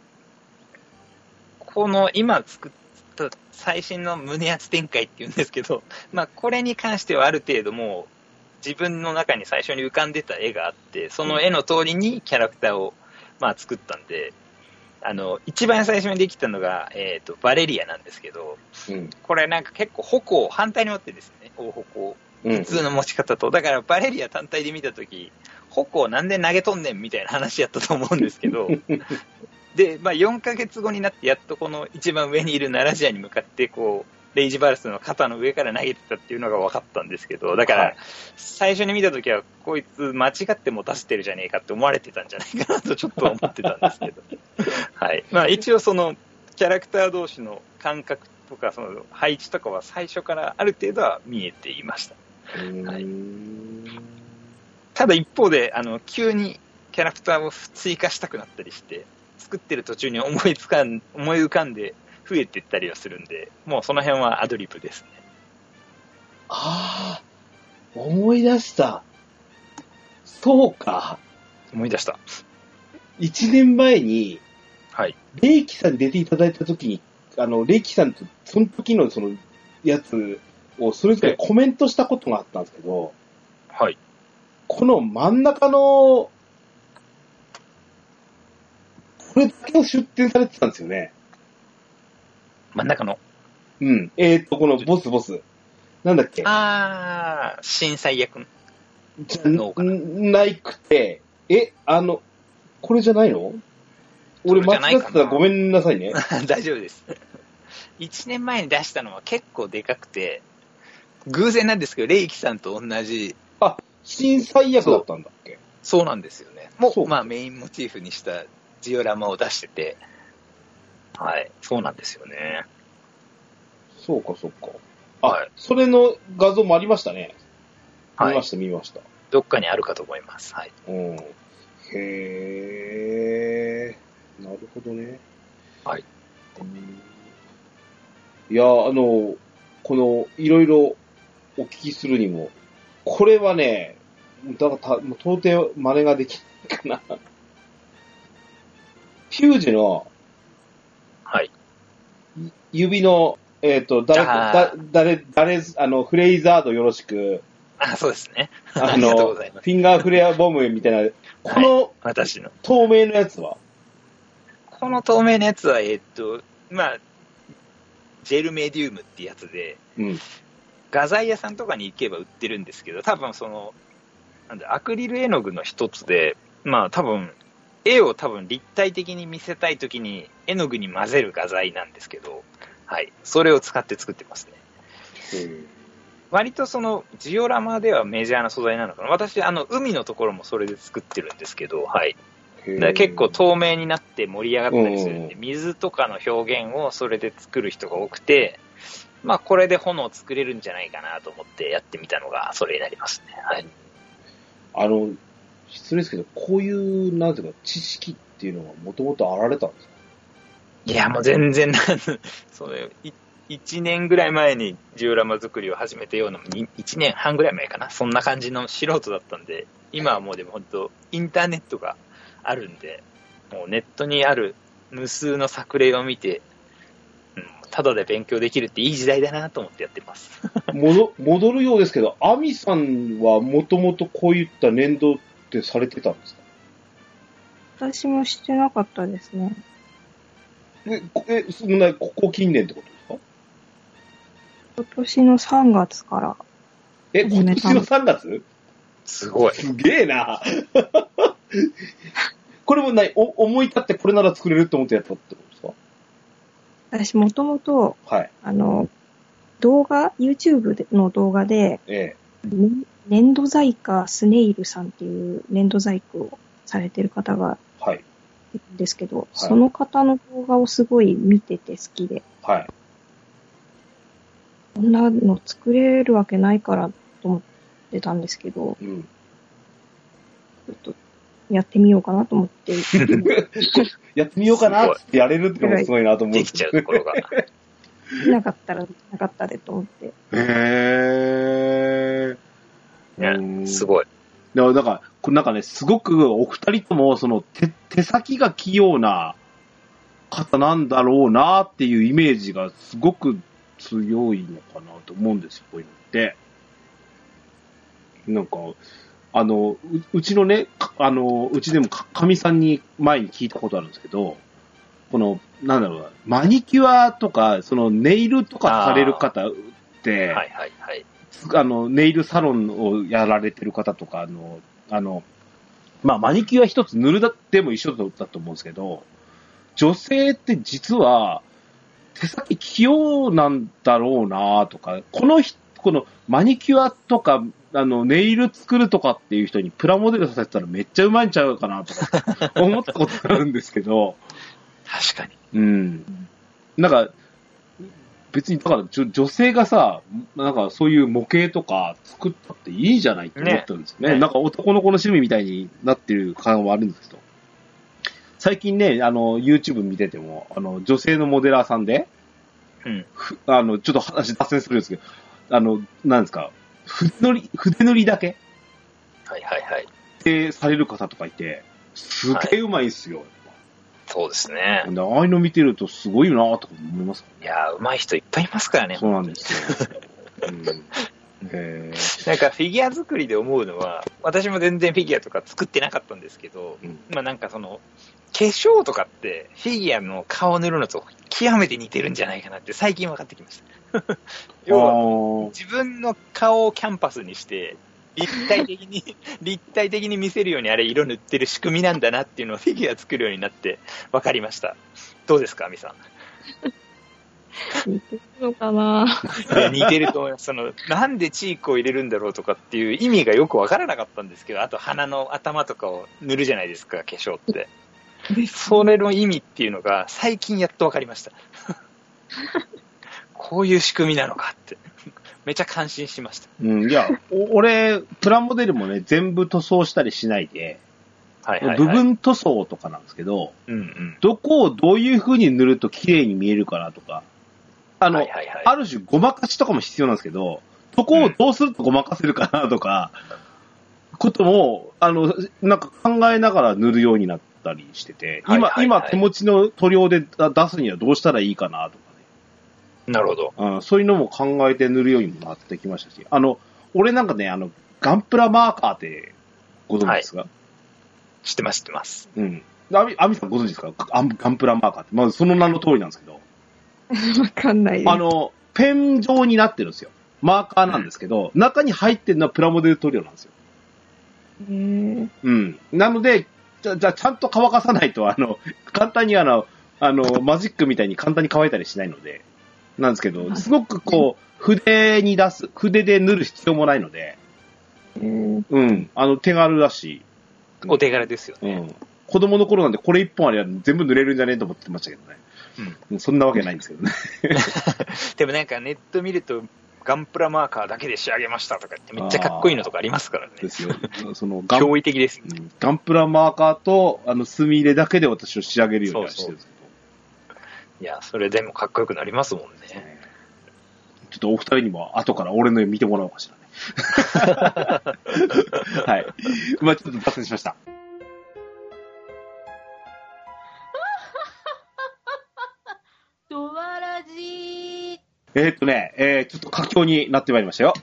この今作った最新の胸圧展開っていうんですけど、まあ、これに関してはある程度もう、自分の中に最初に浮かんでた絵があって、その絵の通りにキャラクターを、まあ、作ったんで、あの、一番最初にできたのが、えっ、と、バレリアなんですけど、うん。これなんか結構矛を反対に持ってですね、大矛を。うん普通の持ち方と。だからバレリア単体で見たとき、矛をなんで投げとんねんみたいな話やったと思うんですけど、で、まあ4ヶ月後になってやっとこの一番上にいるナラジアに向かってこう、レイジバルスの肩の上から投げてたっていうのが分かったんですけど、だから、はい最初に見たときは、こいつ間違って持たせてるじゃねえかって思われてたんじゃないかなとちょっと思ってたんですけど。はい。まあ一応その、キャラクター同士の感覚とか、その配置とかは最初からある程度は見えていました。はいただ一方で、あの、急にキャラクターを追加したくなったりして、作ってる途中に思いつかん、思い浮かんで増えていったりはするんで、もうその辺はアドリブですね。ああ、思い出した。そうか。思い出した。一年前に、はい。レイキさんに出ていただいたときに、あの、レイキさんと、その時のその、やつをそれぞれコメントしたことがあったんですけど、はい。この真ん中の、これだけを出展されてたんですよね。真ん中の。うん。えーっと、このボスボス。なんだっけ？あー、震災役。じゃのかなないくて、え、あの、これじゃないの？俺間それじゃないかな違ってたらごめんなさいね。大丈夫です。1年前に出したのは結構でかくて、偶然なんですけど、レイキさんと同じ、あ、新最悪だったんだっけ？そうなんですよね。もう、まあメインモチーフにしたジオラマを出してて、はい、そうなんですよね。そうか、そうか。あ、はいそれの画像もありましたね。はい。見ました、見ました。どっかにあるかと思います。はい。うん。へー。なるほどね。はいうん。いや、あの、この、いろいろお聞きするにも、これはね、だからた、もう到底真似ができないかな。ヒュージのはい。指の、えっ、と、誰誰、誰、あの、フレイザードよろしく、あ、そうですね。あありがとうの、ございますフィンガーフレアボムみたいな、この私の。透明のやつは、この透明のやつは、えっと、まあ、ジェルメディウムってやつで、うん。画材屋さんとかに行けば売ってるんですけど、多分その、なんだ、アクリル絵の具の一つで、まあ多分、絵を多分立体的に見せたいときに絵の具に混ぜる画材なんですけど、はい。それを使って作ってますね。割とその、ジオラマではメジャーな素材なのかな。私、あの、海のところもそれで作ってるんですけど、はい。結構透明になって盛り上がったりするんで、うん水とかの表現をそれで作る人が多くて、まあこれで炎を作れるんじゃないかなと思ってやってみたのがそれになりますね。はい。あの、失礼ですけど、こういう、なんていうか、知識っていうのはもともとあられたんですか？いや、もう全然なん、それ、い1年ぐらい前にジオラマ作りを始めたような、に1年半ぐらい前かな。そんな感じの素人だったんで、今はもうでも本当、インターネットがあるんで、もうネットにある無数の作例を見て、うん、ただで勉強できるっていい時代だなと思ってやってます。戻戻るようですけど、アミさんはもともとこういった粘土ってされてたんですか？私もしてなかったですね。え、こえそんな、ここ近年ってことですか？今年の3月から、え、今年の3月？すごい。すげえな。これもない、お思い立ってこれなら作れると思ってやったってことですか？私もともと、はい。あの、動画、YouTube での動画で、えね粘土細工スネイルさんっていう粘土細工をされてる方がえ。はい。ってるんですけど、その方の動画をすごい見てて好きで、はい。こんなの作れるわけないからと思ってたんですけど、うん。ちょっとやってみようかなと思って、やってみようかなってやれるってのもすごいなと思う。できちゃうところが。できなかったらできなかったでと思って、へー。ね、すごい。だから、だからこなんかね、すごくお二人とも、その手、手先が器用な方なんだろうなっていうイメージがすごく強いのかなと思うんですよ、こういうのって。なんか、あの、ううちのね、かあの、うちでもかかみさんに前に聞いたことあるんですけど、この、なんだろうな、マニキュアとか、そのネイルとかされる方って、はいはいはい。あの、ネイルサロンをやられてる方とか、あの、あの、まあ、マニキュア一つ塗るだっても一緒だと思うんですけど、女性って実は、手先器用なんだろうなとか、この人、このマニキュアとか、あの、ネイル作るとかっていう人にプラモデルさせたらめっちゃうまいんちゃうかなとか、思ったことあるんですけど、確かに。うん。なんか、別に、だから女女性がさ、なんかそういう模型とか作ったっていいじゃないって思ってるんですよね。ねなんか男の子の趣味みたいになってる感はあるんですけど。最近ね、あの、YouTube 見てても、あの、女性のモデラーさんで、うん。ふあの、ちょっと話脱線するんですけど、あの、なんですか、筆塗り、筆塗りだけはいはいはい。でされる方とかいて、すげえうまいんすよ。やっそうですねああいうの見てるとすごいなとか思いますいやー、上手い人いっぱいいますからね。そうなんですよ。うん、へなんかフィギュア作りで思うのは、私も全然フィギュアとか作ってなかったんですけど、うんまあなんかその、化粧とかってフィギュアの顔を塗るのと極めて似てるんじゃないかなって最近分かってきました。要はは自分の顔をキャンパスにして、立体的に、立体的に見せるようにあれ色塗ってる仕組みなんだなっていうのをフィギュア作るようになって分かりました。どうですか、アミさん？似てるのかな？似てると思います。その、なんでチークを入れるんだろうとかっていう意味がよくわからなかったんですけど、あと鼻の頭とかを塗るじゃないですか、化粧って。それの意味っていうのが最近やっとわかりました。こういう仕組みなのかって。めちゃ感心しました。うん、いや、お 俺、プラモデルもね、全部塗装したりしないで、はいはい、はい。部分塗装とかなんですけど、うんうん。どこをどういう風に塗ると綺麗に見えるかなとか、あの、はいはいはいある種ごまかしとかも必要なんですけど、そこをどうするとごまかせるかなとか、ことも、あの、なんか考えながら塗るようになったりしてて、今、はいはいはい今手持ちの塗料で出すにはどうしたらいいかなとかね。なるほど。うん、そういうのも考えて塗るようにもなってきましたし、あの、俺なんかね、あの、ガンプラマーカーってご存知ですか、知ってます、知ってます。うん。アミ、アミさんご存知ですか？ガンガンプラマーカーって。まずその名の通りなんですけど、わかんない。あの、ペン状になってるんですよ。マーカーなんですけど、中に入ってるのはプラモデル塗料なんですよ。へーうん。なので、じゃ、じゃあちゃんと乾かさないと、あの、簡単にあの、あの、マジックみたいに簡単に乾いたりしないので、なんですけど、すごくこう、筆に出す、筆で塗る必要もないので、うん。あの、手軽だし、お手軽ですよね。うん。子供の頃なんでこれ一本あれば全部塗れるんじゃねえと思ってましたけどね。うん。そんなわけないんですけどね。でもなんかネット見ると、ガンプラマーカーだけで仕上げましたとかってめっちゃかっこいいのとかありますからね。ですよ。その、ガン驚異的ですよね。うんガンプラマーカーと、あの、墨入れだけで私を仕上げるようにはしてるんです。いや、それでもかっこよくなりますもんね。ちょっとお二人にも後から俺の絵見てもらおうかしらね。はい。まあちょっと脱線しました。ドワラジー。えーっとね、えー、ちょっと佳境になってまいりましたよ。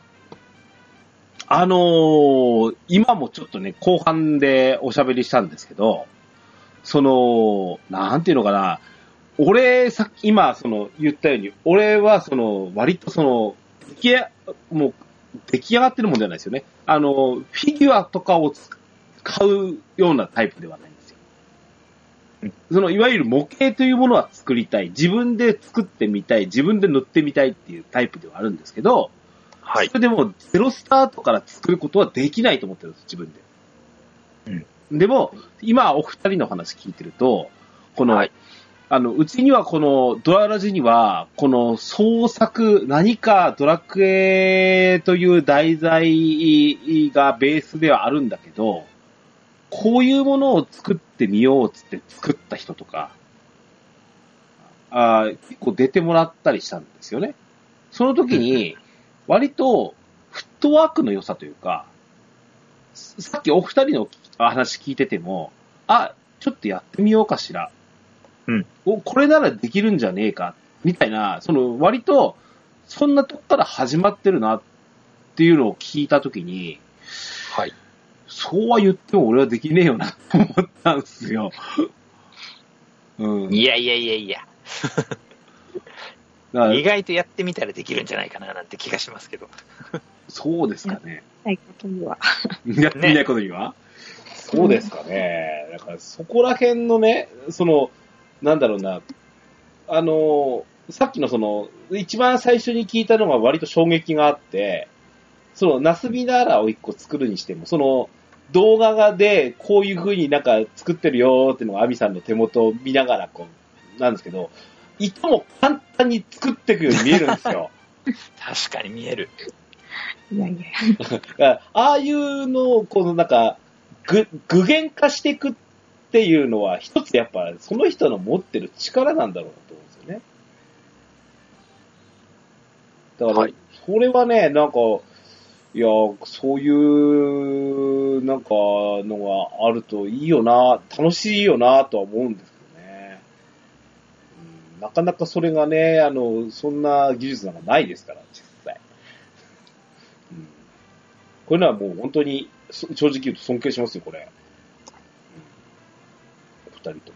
あのー、今もちょっとね、後半でおしゃべりしたんですけど、その、なんていうのかな、俺、さっき、今、その、言ったように、俺は、その、割とその、出来上もう、出来上がってるもんじゃないですよね。あの、フィギュアとかを使うようなタイプではないんですよ。その、いわゆる模型というものは作りたい。自分で作ってみたい。自分で塗ってみたいっていうタイプではあるんですけど、はいそ。れでも、ゼロスタートから作ることはできないと思ってるんです、自分で。でも、今お二人の話聞いてると、この、はいあの、うちにはこのドララジには、この創作、何かドラクエという題材がベースではあるんだけど、こういうものを作ってみようっつって作った人とか、あ結構出てもらったりしたんですよね。その時に、割とフットワークの良さというか、さっきお二人の話聞いてても、あ、ちょっとやってみようかしら。うん。お、これならできるんじゃねえか？みたいな、その割と、そんなとこから始まってるなっていうのを聞いたときに、はい。そうは言っても俺はできねえよなと思ったんですよ。うん。いやいやいやいや、意外とやってみたらできるんじゃないかななんて気がしますけど。そうですかね。ないことには。やってみないことには、そうですかね。だからそこら辺のね、その、なんだろうな、あの、さっきのその、一番最初に聞いたのが割と衝撃があって、その、ナスビナーラを一個作るにしても、その、動画がで、こういう風になんか作ってるよーっていうのがアミさんの手元を見ながら、こう、なんですけど、いとも簡単に作っていくように見えるんですよ。確かに見える。いやいや。ああいうのを、このなんか、ぐ、具現化していくっていうのは、一つやっぱ、その人の持ってる力なんだろうなと思うんですよね。だから、はいそれはね、なんか、いや、そういう、なんか、のがあるといいよな、楽しいよな、とは思うんですけどね。うん、なかなかそれがね、あの、そんな技術なんかないですから、実際。うんこういうのはもう本当に、そ正直言うと尊敬しますよ、これ。と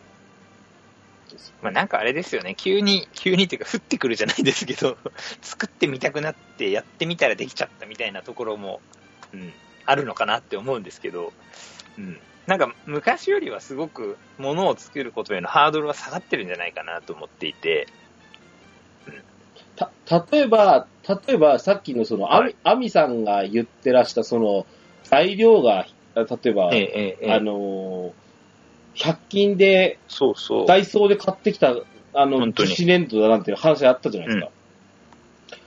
まあなんかあれですよね、急に、急にっていうか降ってくるじゃないですけど、作ってみたくなってやってみたらできちゃったみたいなところも、うん、あるのかなって思うんですけど、うん。なんか昔よりはすごく物を作ることへのハードルは下がってるんじゃないかなと思っていて、た、例えば、例えばさっきのその、はい。アミアミさんが言ってらしたその、材料が、例えば、ええええ。あのー、100均で、そうそう。ダイソーで買ってきた、あの、本当に樹脂粘土だなんていう話あったじゃないですか。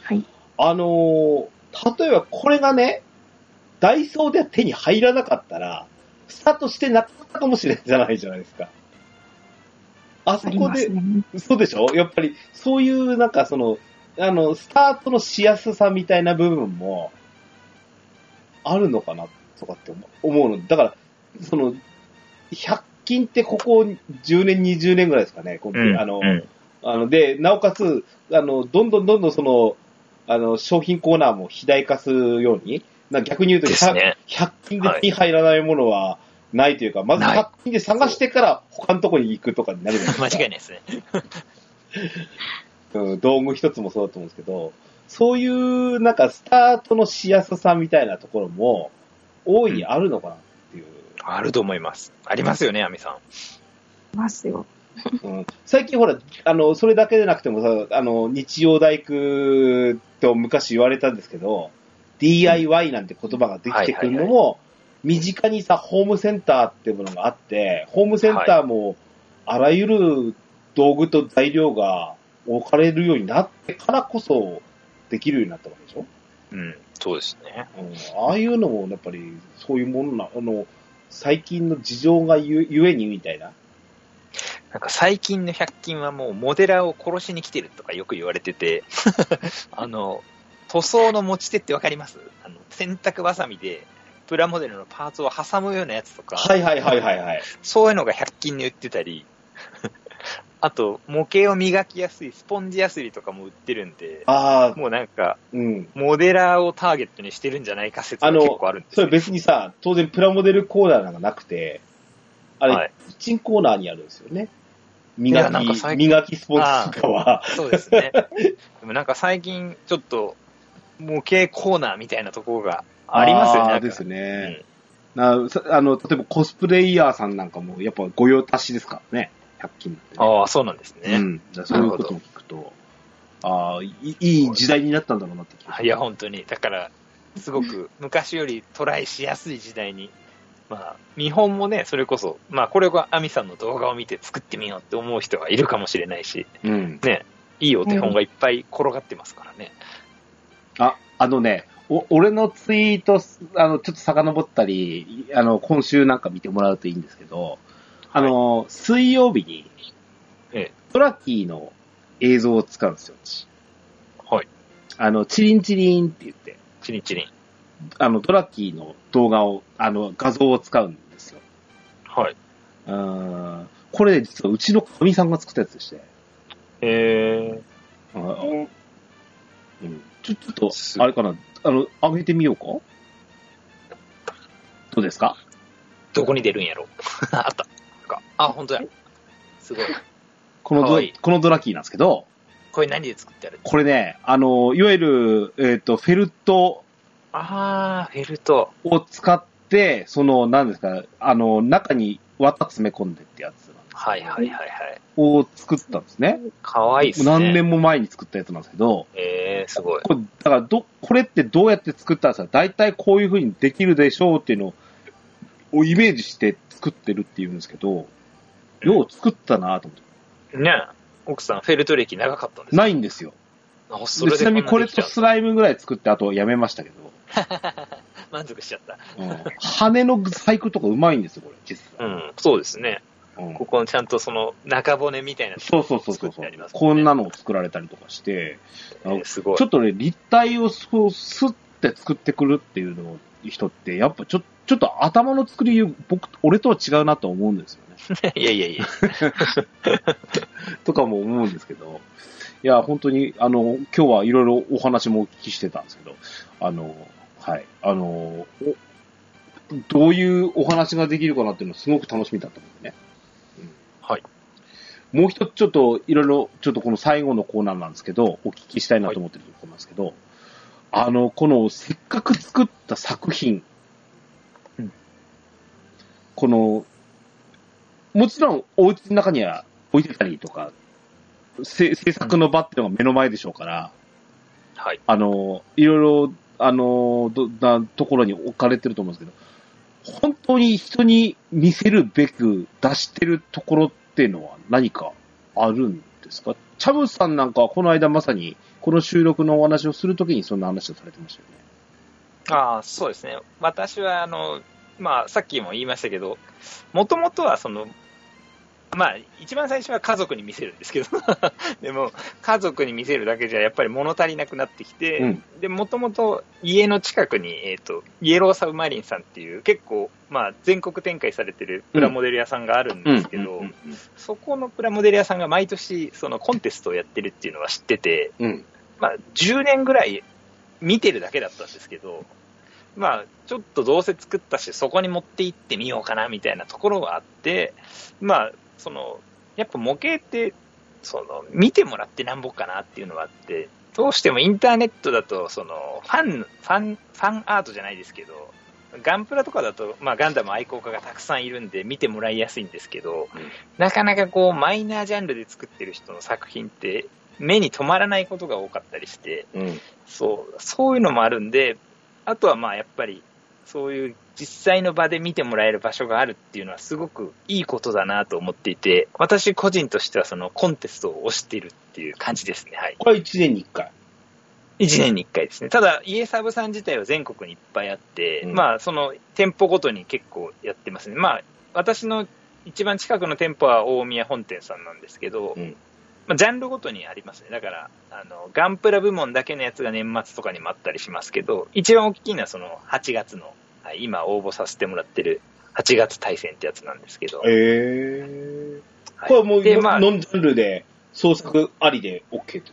はい。あのー、例えばこれがね、ダイソーで手に入らなかったら、スタートしてなかったかもしれないじゃないじゃないですか。あそありこで、ね。そうでしょ？やっぱり、そういう、なんかその、あの、スタートのしやすさみたいな部分も、あるのかな、とかって思思うの。だから、その、100均ってここ10年、20年ぐらいですかね。こううん、あの、うんあの、で、なおかつ、あの、どんどんどんどんその、あの、商品コーナーも肥大化するように、な逆に言うと100、ですね。100均で手に入らないものはないというか、まずない100均で探してから他のところに行くとかになるじゃないですか。間違いないですね。うん、道具一つもそうだと思うんですけど、そういう、なんか、スタートのしやすさみたいなところも、大いにあるのかなっていう。あると思います。ありますよね、アミさん。いますよ。うん、最近ほら、あの、それだけでなくてもさ、あの、日曜大工と昔言われたんですけど、DIY なんて言葉ができてくるのも、身近にさ、ホームセンターっていうものがあって、ホームセンターも、あらゆる道具と材料が置かれるようになってからこそ、できるようになったわけでしょ？うん、そうですね。うん、ああいうのも、やっぱり、そういうものな、あの、最近の事情がゆゆえにみたいな。なんか最近の100均はもうモデラーを殺しに来てるとかよく言われてて、あの、塗装の持ち手ってわかります？あの、洗濯バサミでプラモデルのパーツを挟むようなやつとか、はいはいはいはいはい。そういうのが100均に売ってたり、あと、模型を磨きやすいスポンジヤスリとかも売ってるんで、ああ、もうなんか、うん。モデラーをターゲットにしてるんじゃないか説が結構あるんですよそれ別にさ、当然プラモデルコーナーなんかなくて、あれ、はいキッチンコーナーにあるんですよね。磨き、磨きスポンジとかは。そうですね。でもなんか最近、ちょっと、模型コーナーみたいなところがありますよね。あーですね。なさあの、例えばコスプレイヤーさんなんかも、やっぱ御用達ですからね。100均なんてね、ああ、そうなんですね。うん。そういうことも聞くと、ああ、いい時代になったんだろうなって気がいや、本当に。だから、すごく昔よりトライしやすい時代にまあ、見本もね、それこそ、まあ、これがアミさんの動画を見て作ってみようって思う人がいるかもしれないし、うん。ね、いいお手本がいっぱい転がってますからね。あ、あのね、お、俺のツイート、あの、ちょっと遡ったり、あの、今週なんか見てもらうといいんですけど、あの、水曜日に、ええトラッキーの映像を使うんですよ、私。はい。あの、チリンチリンって言って、チリンチリン。あの、トラッキーの動画を、あの、画像を使うんですよ。はい。うーんこれ実はうちのかみさんが作ったやつでして。えあうん。ちょ、ちょっとあれかな、あの、上げてみようかどうですか？ー、どこに出るんやろ あった。か？あ、本当や。すごい。このドいいこのドラキーなんですけど、これ何で作ってある？これね、あの、いわゆる、えっ、と、フェルトあー、フェルト。を使って、その、何ですか、あの、中に綿詰め込んでってやつはいはいはいはい。を作ったんですね。かわいいっすね。何年も前に作ったやつなんですけど、えー、すごい。これ、だからど、これってどうやって作ったんですか大体こういう風にできるでしょうっていうのをイメージして作ってるっていうんですけど、よう作ったなと思って。ね奥さん、フェルト歴長かったんですないんですよ。あそでちなみにこれとスライムぐらい作って、あとやめましたけど、満足しちゃった。うん、羽の細工とかうまいんですよ、これ、実は。うん、そうですね。うんここのちゃんとその中骨みたいな。そうそうそうそうこんなのを作られたりとかして、えーすごいちょ。っとね、立体をそうスッて作ってくるっていうの人って、やっぱちょちょっと頭の作り、僕、俺とは違うなと思うんですよね。いやいやいや。とかも思うんですけど、いや、本当に、あの、今日はいろいろお話もお聞きしてたんですけど、あの、はい、あの、おどういうお話ができるかなっていうのすごく楽しみだったのでね。うんはい。もう一つちょっといろいろ、ちょっとこの最後のコーナーなんですけど、お聞きしたいなと思ってるところなんですけど、あの、このせっかく作った作品、うんこの、もちろんお家の中には置いてたりとか、せ制作の場っていうのが目の前でしょうから、はい。あの、いろいろ、あの、どなところに置かれてると思うんですけど、本当に人に見せるべく出してるところっていうのは何かあるんですか？チャムさんなんかはこの間まさにこの収録のお話をするときにそんな話をされてましたよね。ああ、そうですね。私は、あの、まあ、さっきも言いましたけど、もともとは、その、まあ、一番最初は家族に見せるんですけど、でも、家族に見せるだけじゃやっぱり物足りなくなってきて、うん。で、もともと家の近くに、えっ、と、イエローサブマリンさんっていう結構、まあ、全国展開されてるプラモデル屋さんがあるんですけど、そこのプラモデル屋さんが毎年、そのコンテストをやってるっていうのは知ってて、うん。まあ、10年ぐらい見てるだけだったんですけど、まあ、ちょっとどうせ作ったし、そこに持って行ってみようかなみたいなところがあって、まあ、その、やっぱ模型って、その、見てもらってなんぼかなっていうのがあって、どうしてもインターネットだと、その、ファン、ファン、ファンアートじゃないですけど、ガンプラとかだと、まあ、ガンダム愛好家がたくさんいるんで見てもらいやすいんですけど、うんなかなかこう、マイナージャンルで作ってる人の作品って、目に留まらないことが多かったりして、うん。そう、そういうのもあるんで、あとはまあやっぱり、そういう実際の場で見てもらえる場所があるっていうのはすごくいいことだなと思っていて、私個人としてはそのコンテストを推しているっていう感じですね。はい。これは1年に1回？1年に1回ですね。ただ、家サブさん自体は全国にいっぱいあって、うんまあその店舗ごとに結構やってますね。まあ私の一番近くの店舗は大宮本店さんなんですけど、うんまあ、ジャンルごとにありますね。だから、あの、ガンプラ部門だけのやつが年末とかにもあったりしますけど、一番大きいのはその8月の、はい、今応募させてもらってる8月対戦ってやつなんですけど、えー。はいこれはもう、で、まあ、ノンジャンルで創作ありで OK ってこ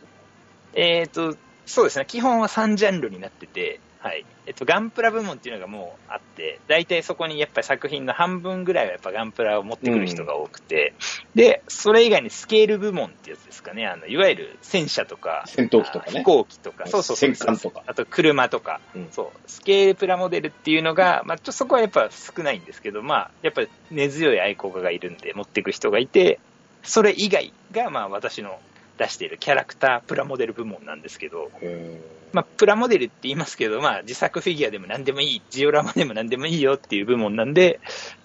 えっ、と、そうですね、基本は3ジャンルになってて、はい。えっと、ガンプラ部門っていうのがもうあって、大体そこにやっぱり作品の半分ぐらいはやっぱガンプラを持ってくる人が多くて、で、それ以外にスケール部門ってやつですかね、あの、いわゆる戦車とか、戦闘機とかね。あ飛行機とか、そうそう。戦艦とか。あと車とか、うん。そう、スケールプラモデルっていうのが、まあ、ちょっとそこはやっぱ少ないんですけど、まあ、やっぱり根強い愛好家がいるんで持っていく人がいて、それ以外が、まあ、私の出しているキャラクタープラモデル部門なんですけど、へまあ、プラモデルって言いますけど、まあ、自作フィギュアでも何でもいい、ジオラマでも何でもいいよっていう部門なんで、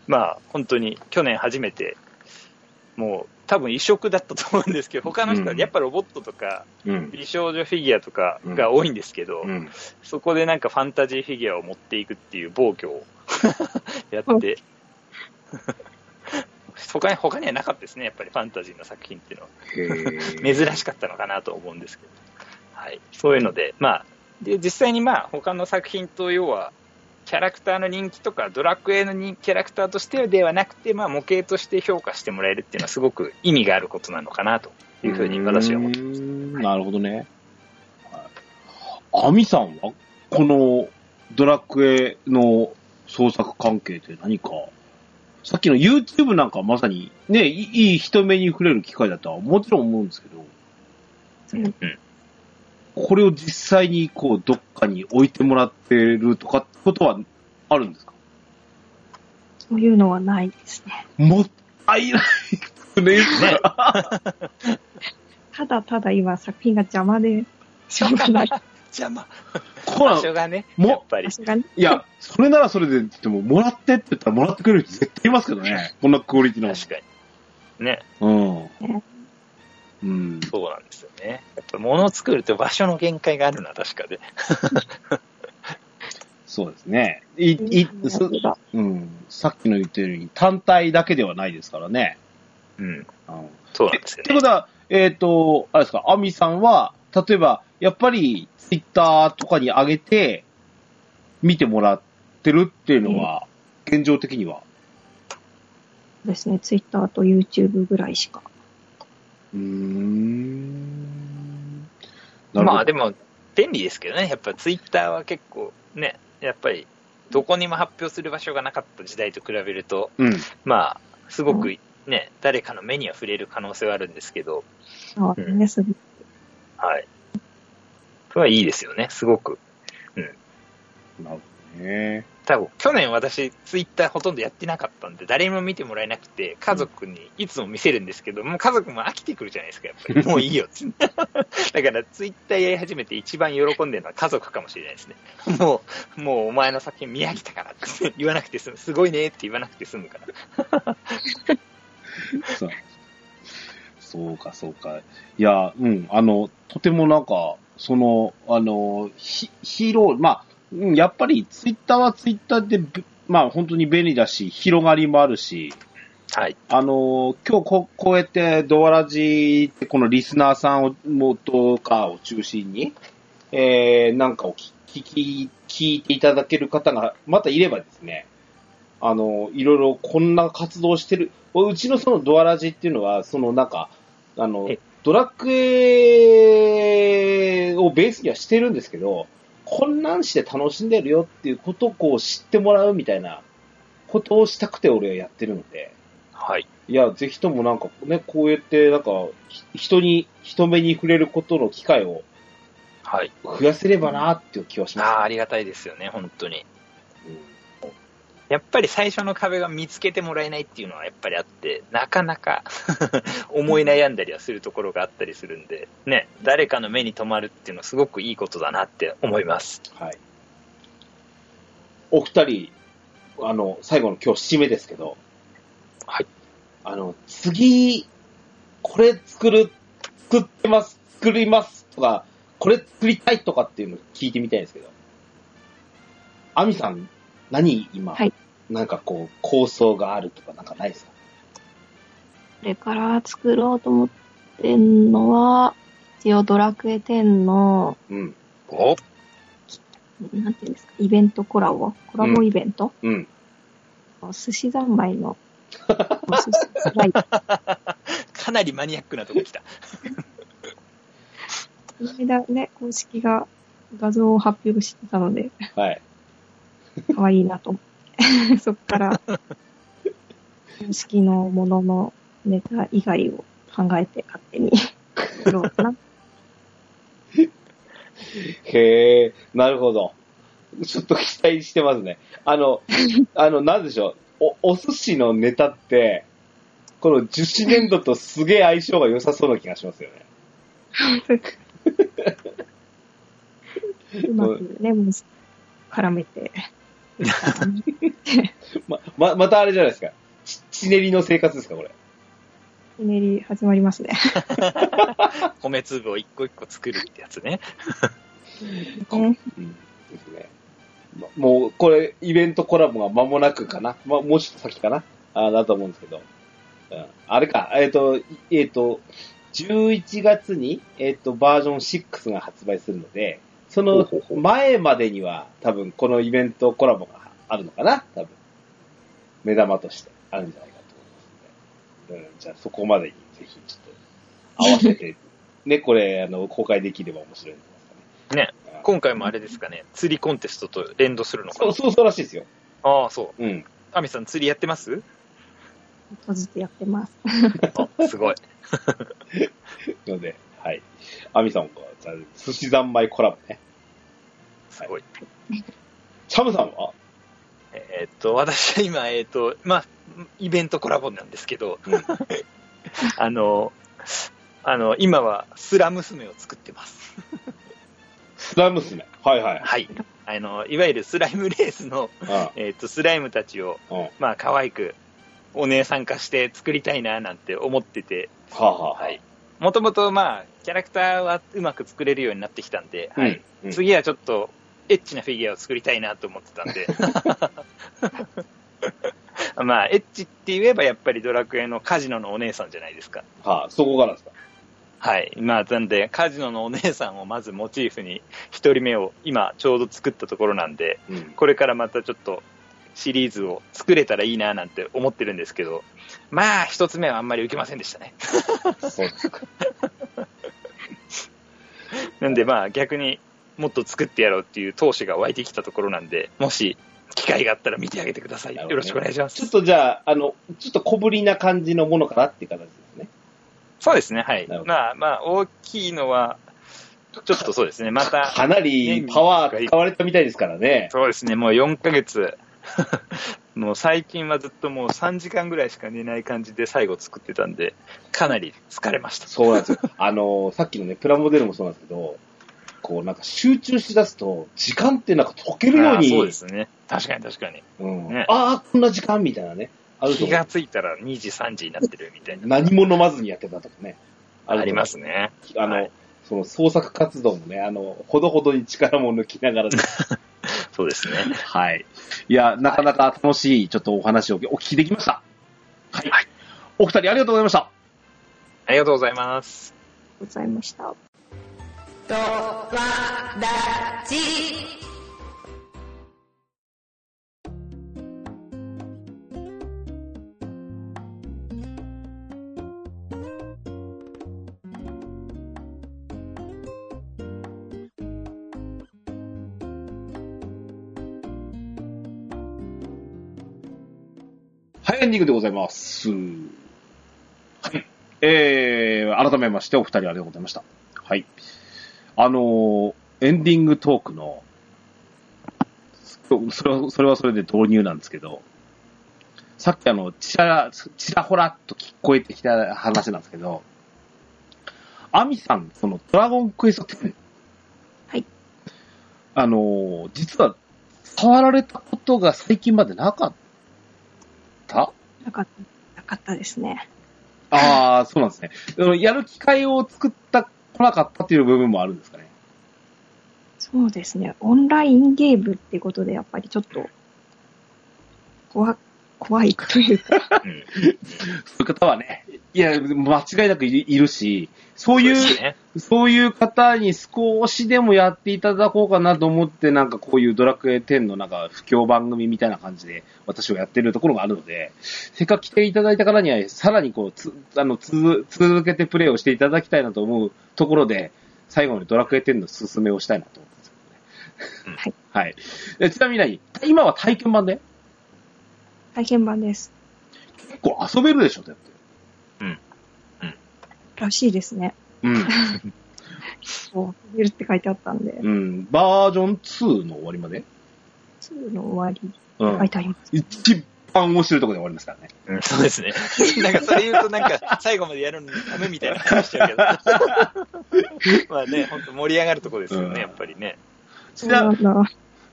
まあ、本当に去年初めて、もう多分異色だったと思うんですけど、他の人はやっぱロボットとか。美少女フィギュアとかが多いんですけど、うん。そこでなんかファンタジーフィギュアを持っていくっていう暴挙を やって、他に他にはなかったですね、やっぱりファンタジーの作品っていうのは。珍しかったのかなと思うんですけど。はい。そういうので、まあ、で、実際にまあ、他の作品と要は、キャラクターの人気とか、ドラクエの人キャラクターとしてではなくて、まあ、模型として評価してもらえるっていうのはすごく意味があることなのかなというふうに私は思ってます。なるほどね。はいアミさんは、このドラクエの創作関係って何か、さっきの YouTube なんかはまさにね、いいい人目に触れる機会だとはもちろん思うんですけど、うんうんこれを実際にこう、どっかに置いてもらってるとかってことはあるんですか？そういうのはないですね。もったいないですね。ただただ今作品が邪魔でしょうがない。邪魔。こうなの場所がね、もやっぱり。いや、それならそれで言っても、もらってって言ったらもらってくれる人絶対いますけどね。こんなクオリティの。確かに。ね、うん。ねうん。そうなんですよね。やっぱ物を作ると場所の限界があるな、確かで。そうですね。い、い、そうん。さっきの言ったように単体だけではないですからね。うん。うん。そうなんですよね。ってことは、えっ、と、あれですか、アミさんは、例えば、やっぱり、ツイッターとかに上げて、見てもらってるっていうのは、現状的には。ですね、ツイッターと YouTube ぐらいしか。うーん。なるほどまあでも、便利ですけどね。やっぱツイッターは結構ね、やっぱり、どこにも発表する場所がなかった時代と比べると、うん。まあ、すごくね、誰かの目には触れる可能性はあるんですけど、そうですね、すぐはい。はいいですよね、すごく。なるほどね。多分、去年私、ツイッターほとんどやってなかったんで、誰にも見てもらえなくて、家族にいつも見せるんですけど、もう家族も飽きてくるじゃないですか、やっぱり。もういいよって。だから、ツイッターやり始めて一番喜んでるのは家族かもしれないですね。もう、もうお前の作品見飽きたからって 言わなくて済む。すごいねって言わなくて済むから。そうか、そうか。いや、うん、あの、とてもなんか、その、あの、ヒヒーロー、まあ、うんやっぱりツイッターはツイッターで、ぶまあ本当に便利だし、広がりもあるし、はい。あの、今日ここうやってドアラジってこのリスナーさんをもとかを中心に、えー、なんかを聞聞き、聞いていただける方がまたいればですね、あの、いろいろこんな活動してる、うちのそのドアラジっていうのは、そのなんか、あのえ、ドラクエをベースにはしてるんですけど、こんなんして楽しんでるよっていうことをこう知ってもらうみたいなことをしたくて俺はやってるので、はい。いや、ぜひともなんかね、こうやってなんか、ひ人に、人目に触れることの機会をはい。増やせればなっていう気はします。ああ、ありがたいですよね、本当に。うんやっぱり最初の壁が見つけてもらえないっていうのはやっぱりあって、なかなか 思い悩んだりはするところがあったりするんで、ね、誰かの目に留まるっていうのはすごくいいことだなって思います。はい。お二人、あの、最後の今日締めですけど、はい。あの、次、これ作る、作ってます、作りますとか、これ作りたいとかっていうのを聞いてみたいんですけど、アミさん、何今、はいなんかこう、構想があるとかなんかないですか？これから作ろうと思ってんのは、一応ドラクエ10の、うん。お？なんていうんですか、イベントコラボ？コラボイベント、うん。寿司三昧の、お寿司スライド。かなりマニアックなとこ来た。この間ね、公式が画像を発表してたので、はい。可愛いなと思って。そっから、公式のもののネタ以外を考えて勝手に 作ろうかな。へえ、なるほど。ちょっと期待してますね。あの、あの、なんでしょう。お、お寿司のネタって、この樹脂粘土とすげえ相性が良さそうな気がしますよね。うまくレモン絡めて。ま、ま、またあれじゃないですか。ち、ちねりの生活ですか、これ。ひねり始まりますね。米粒を一個一個作るってやつね。ねうん。ですね。まもう、これ、イベントコラボが間もなくかな。ま、もうちょっと先かな。あだと思うんですけど。うん。あれか、えっ、と、いえっ、と、11月に、えっ、と、バージョン6が発売するので、その前までには、多分、このイベントコラボがあるのかな多分。目玉としてあるんじゃないかと思いますので。うん、じゃあそこまでにぜひちょっと合わせて、ね、これ、あの、公開できれば面白いんじゃないですかね。ね。今回もあれですかね、釣りコンテストと連動するのかなそう、そう、そうらしいですよ。ああ、そう。うん。アミさん釣りやってます？閉じてやってます。あ、すごい。ので、はい。アミさんも、じゃあ、寿司三昧コラボね。すごい。チャムさんは？えーっと、私は今、えーっと、まあ、イベントコラボなんですけど、うん あの、あの、今はスラ娘を作ってます。スラム娘。はいはい。はい。あの、いわゆるスライムレースの、あえーっと、スライムたちを、あ、まあ、可愛く、お姉さん化して作りたいな、なんて思ってて、あ、はあ、はい。もともと、まあ、キャラクターはうまく作れるようになってきたんで、うんはい。うん次はちょっと、エッチなフィギュアを作りたいなと思ってたんで。まあ、エッチって言えばやっぱりドラクエのカジノのお姉さんじゃないですか。はあ、そこからですか？はい。まあ、なんで、カジノのお姉さんをまずモチーフに、一人目を今ちょうど作ったところなんで、うん。これからまたちょっとシリーズを作れたらいいななんて思ってるんですけど、まあ、一つ目はあんまり受けませんでしたね。そうですか。なんでまあ逆にもっと作ってやろうっていう闘志が湧いてきたところなんで、もし機会があったら見てあげてください。よろしくお願いします。ちょっとじゃあ、あの、ちょっと小ぶりな感じのものかなっていう形ですね。そうですね、はいまあまあ大きいのは、ちょっとそうですね、また、かなりパワー使われたみたいですからね。そうですね、もう4ヶ月、もう最近はずっともう3時間ぐらいしか寝ない感じで最後作ってたんで、かなり疲れました。そうなんですよ。あの、さっきのね、プラモデルもそうなんですけど、こうなんか集中しだすと、時間ってなんか溶けるように、そうですね。確かに確かに。うんねああ、こんな時間みたいなね。気がついたら2時、3時になってるみたいな。何も飲まずにやってたとかね。ありますね。あの、はいその創作活動もね、あの、ほどほどに力も抜きながら、そうですね。はい。いや、なかなか楽しい、ちょっとお話をお聞きできました。はい。お二人ありがとうございました。ありがとうございます。ございました。とわ。はい、エンディングでございます。はい。えー、改めましてお二人ありがとうございました。はい。あのーエンディングトークの、それは、それはそれで導入なんですけど、さっきあの、ちら、ちらほらっと聞こえてきた話なんですけど、アミさん、その、ドラゴンクエスト10。はい。あのー実は、触られたことが最近までなかったった、なかったですね。ああ、そうなんですね。やる機会を作った、来なかったっていう部分もあるんですかね。そうですね。オンラインゲームってことで、やっぱりちょっと、怖、怖いというか、うん。そういう方はね、いや、間違いなくいるし、そういう、ね。そういう方に少しでもやっていただこうかなと思って、なんかこういうドラクエ10のなんか不況番組みたいな感じで私はやってるところがあるので、せっかく来ていただいたからには、さらにこう、つ、あの、つ、続けてプレイをしていただきたいなと思うところで、最後にドラクエ10の進めをしたいなと思ってますけどね。はい。でちなみに何？今は体験版で？体験版です。結構遊べるでしょ、だって。らしいですね。うん。そう、いるって書いてあったんで、うん。バージョン2の終わりまで？2の終わりうん書い。てあります。一番面白いところで終わりますからね。うん、そうですね。なんかそれ言うとなんか最後までやるのにダメみたいな感じしちゃうけど。まあね、本当盛り上がるとこですよね、うんやっぱりね。そうなんだ。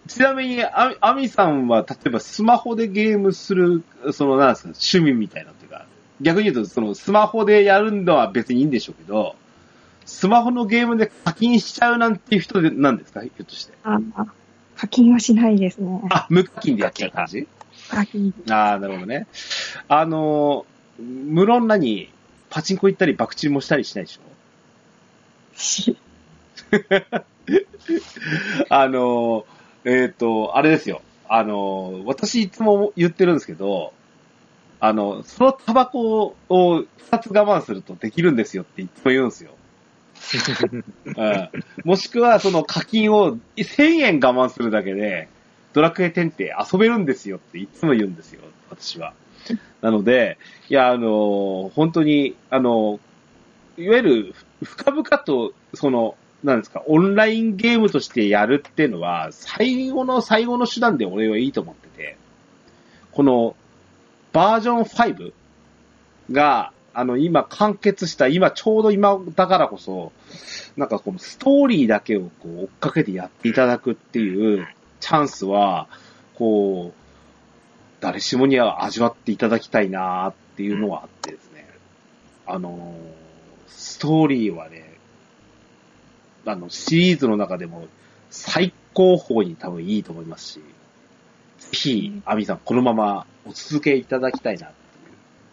ちなみに、あアミさんは、例えばスマホでゲームする、その、なんですか、趣味みたいな逆に言うと、その、スマホでやるのは別にいいんでしょうけど、スマホのゲームで課金しちゃうなんていう人で、なんですか？ひょっとして。ああ、課金はしないですね。あ、無課金でやっちゃう感じ？課金。ああ、なるほどね。あの、無論何、パチンコ行ったり、爆チンもしたりしないでしょ？し あの、えっ、と、あれですよ。あの、私いつも言ってるんですけど、あの、そのタバコを二つ我慢するとできるんですよっていつも言うんですよ。うん、もしくは、その課金を1000円我慢するだけで、ドラクエ10って遊べるんですよっていつも言うんですよ、私は。なので、いや、あの、本当に、あの、いわゆる、深々と、その、なんですか、オンラインゲームとしてやるっていうのは、最後の最後の手段で俺はいいと思ってて、この、バージョン5が、あの、今完結した、今ちょうど今だからこそ、なんかこのストーリーだけをこう追っかけてやっていただくっていうチャンスは、こう、誰しもには味わっていただきたいなっていうのはあってですね。あの、ストーリーはね、あの、シリーズの中でも最高峰に多分いいと思いますし、ぜひ、アミさん、このままお続けいただきたいなっ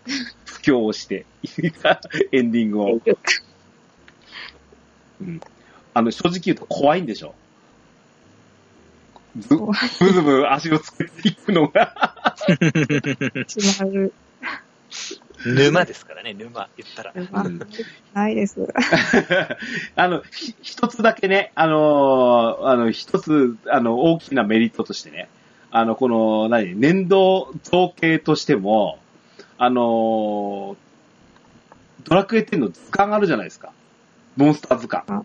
ていう、布教をして、エンディングを。うん。あの、正直言うと怖いんでしょ？ず、怖いブズブズ足を作っていくのが。違う。沼ですからね、沼、言ったら。あうんないです。あの、ひ一つだけね、あのーあの、一つ、あの、大きなメリットとしてね、あの、この、何、年度造形としても、あのードラクエ10の図鑑あるじゃないですか。モンスター図鑑。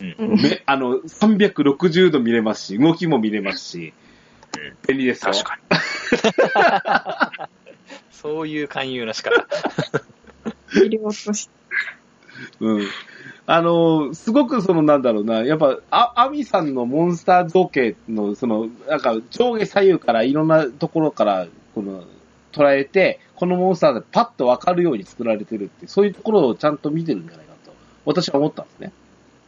うんめ、あの、360度見れますし、動きも見れますし、便利ですよ。確かに。そういう勧誘の仕方。医療として。うん。あの、すごくそのなんだろうな、やっぱ、あ、アミさんのモンスター造形の、その、なんか上下左右からいろんなところから、この、捉えて、このモンスターでパッとわかるように作られてるって、そういうところをちゃんと見てるんじゃないかと、私は思ったんですね。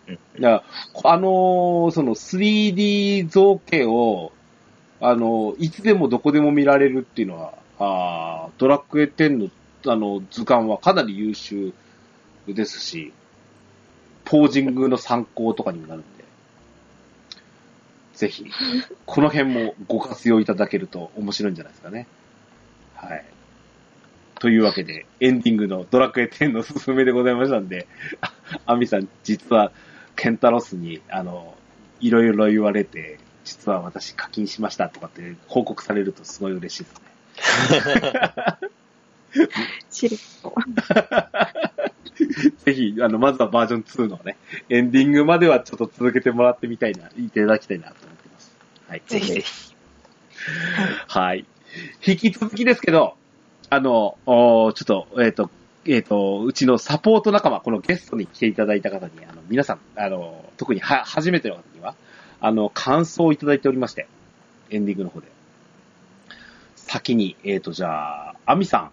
うんだあのーその 3D 造形を、あのいつでもどこでも見られるっていうのは、あードラクエ10の、あの、図鑑はかなり優秀ですし、ポージングの参考とかにもなるんで、ぜひ、この辺もご活用いただけると面白いんじゃないですかね。はい。というわけで、エンディングのドラクエ10のすすめでございましたんで、あアミさん、実は、ケンタロスに、あの、いろいろ言われて、実は私課金しましたとかって報告されるとすごい嬉しいですね。知ると。ぜひ、あの、まずはバージョン2のね、エンディングまではちょっと続けてもらってみたいな、いただきたいなと思ってます。はい。ぜひぜひ。はい。引き続きですけど、あの、ちょっと、えっ、と、えっ、と、うちのサポート仲間、このゲストに来ていただいた方に、あの、皆さん、あの、特には、初めての方には、あの、感想をいただいておりまして、エンディングの方で。先に、えっ、と、じゃあ、アミさん。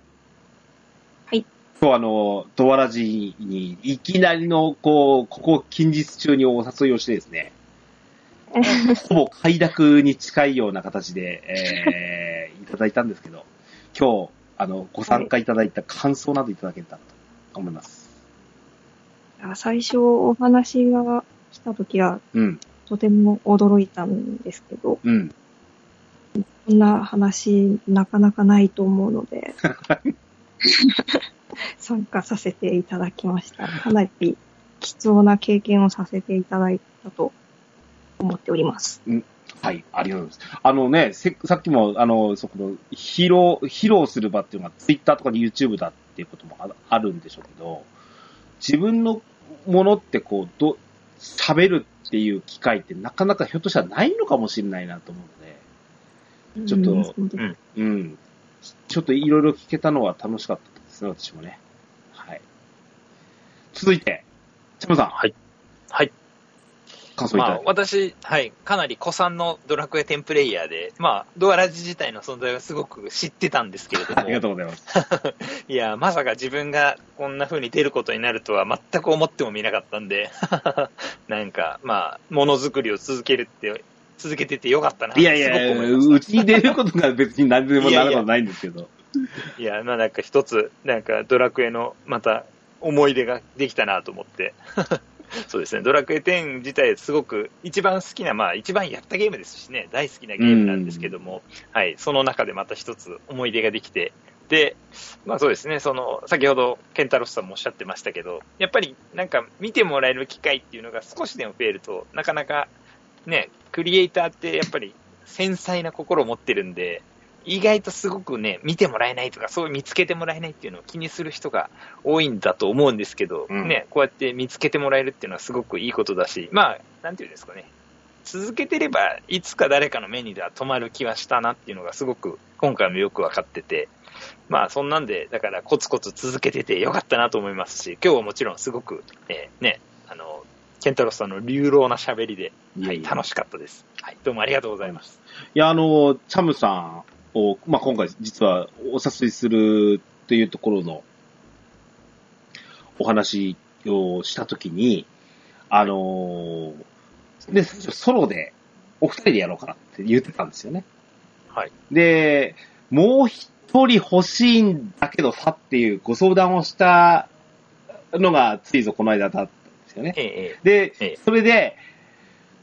はい。今日あの、ドアラジに、いきなりの、こう、ここ近日中にお誘いをしてですね、ほぼ快諾に近いような形で、えー、いただいたんですけど、今日、あの、ご参加いただいた感想などいただけたらと思います。あ最初お話が来た時はうん、とても驚いたんですけど、うん。こんな話なかなかないと思うので、参加させていただきました。かなり貴重な経験をさせていただいたと思っております。はい、ありがとうございます。あのね、せさっきも、あの、そこの、披露、披露する場っていうのが、ツイッターとかに YouTube だっていうこともああるんでしょうけど、自分のものってこう、ど、喋るっていう機会ってなかなかひょっとしたらないのかもしれないなと思うので、ちょっとうんうん。ちょっといろいろ聞けたのは楽しかったですね、私もね。はい。続いて、チャムさん。はい。はい。まあ感想いただいて。私、はい、かなり古参のドラクエ10プレイヤーで、まあ、ドアラジ自体の存在はすごく知ってたんですけれども。ありがとうございます。いや、まさか自分がこんな風に出ることになるとは全く思ってもみなかったんで、なんか、まあ、ものづくりを続けるって、続けててよかったないやいやいました。うちに出ることが別に何でもなることないんですけど。いや、まあなんか一つ、なんかドラクエのまた思い出ができたなと思って。そうですね、ドラクエ10自体すごく一番好きな、まあ一番やったゲームですしね、大好きなゲームなんですけども、はい、その中でまた一つ思い出ができて、で、まあそうですね、その、先ほどケンタロスさんもおっしゃってましたけど、やっぱりなんか見てもらえる機会っていうのが少しでも増えると、なかなかね、クリエイターってやっぱり繊細な心を持ってるんで、意外とすごくね、見てもらえないとか、そういう見つけてもらえないっていうのを気にする人が多いんだと思うんですけど、うん。ね、こうやって見つけてもらえるっていうのはすごくいいことだし、まあ、なんていうんですかね、続けてれば、いつか誰かの目には止まる気はしたなっていうのがすごく今回もよくわかってて、まあそんなんで、だからコツコツ続けててよかったなと思いますし、今日はもちろんすごく、えーね、ケンタロスさんの流浪な喋りで、はい、楽しかったです。はい、どうもありがとうございます。いや、あの、チャムさんを、まあ、今回実はお誘いするというところのお話をしたときに、あの、で、ソロでお二人でやろうかなって言ってたんですよね。はい。で、もう一人欲しいんだけどさっていうご相談をしたのがついぞこの間だったよね。ええで、ええそれで、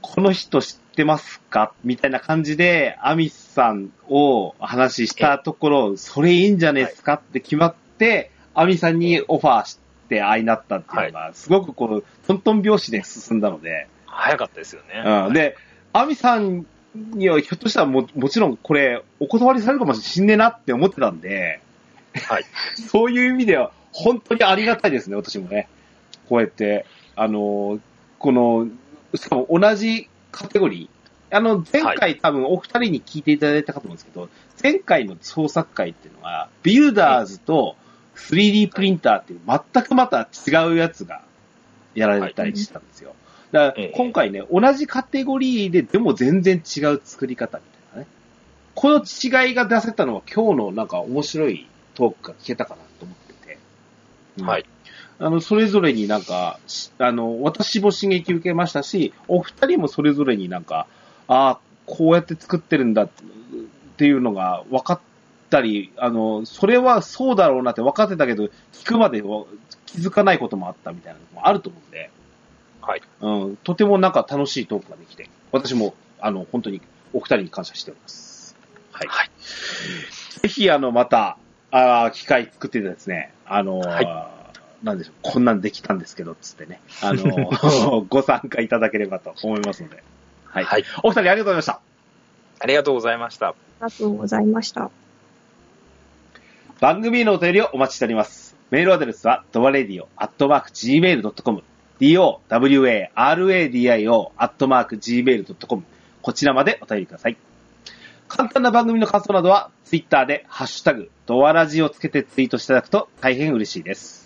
この人知ってますか？みたいな感じで、アミスさんを話したところ、それいいんじゃねえですか？って決まって、アミさんにオファーして会いになったっていうのが、すごくこう、トントン拍子で進んだので、早かったですよね。うん。で、アミさんにはひょっとしたらももちろんこれ、お断りされるかもしんねえなって思ってたんで、はい。そういう意味では、本当にありがたいですね、私もね。こうやって、あの、この、しかも同じカテゴリー。あの、前回、多分お二人に聞いていただいたかと思うんですけど、前回の創作会っていうのは、ビルダーズと 3D プリンターっていう全くまた違うやつがやられたりしたんですよ。だからええ今回ね、同じカテゴリーででも全然違う作り方みたいなね。この違いが出せたのは今日のなんか面白いトークが聞けたかなと思ってて。うんはい。あの、それぞれになんか、しあの、私も刺激受けましたし、お二人もそれぞれになんか、ああ、こうやって作ってるんだっていうのが分かったり、あの、それはそうだろうなって分かってたけど、聞くまでは気づかないこともあったみたいなのもあると思うんで、はい。うん、とてもなんか楽しいトークができて、私も、あの、本当にお二人に感謝しております。はい。はいぜひ、あの、また、あー機会作ってですね、あのーはなんでしょう、こんなんできたんですけど、つってね、あのー ご参加いただければと思いますので。はい。はい。お二人ありがとうございました。ありがとうございました。ありがとうございました。番組へのお便りをお待ちしております。メールアドレスは、ドワレディオ、アットマーク、gmail.com、dowaradio、アットマーク、gmail.com、こちらまでお便りください。簡単な番組の感想などは、ツイッターで、ハッシュタグ、ドワラジをつけてツイートしていただくと大変嬉しいです。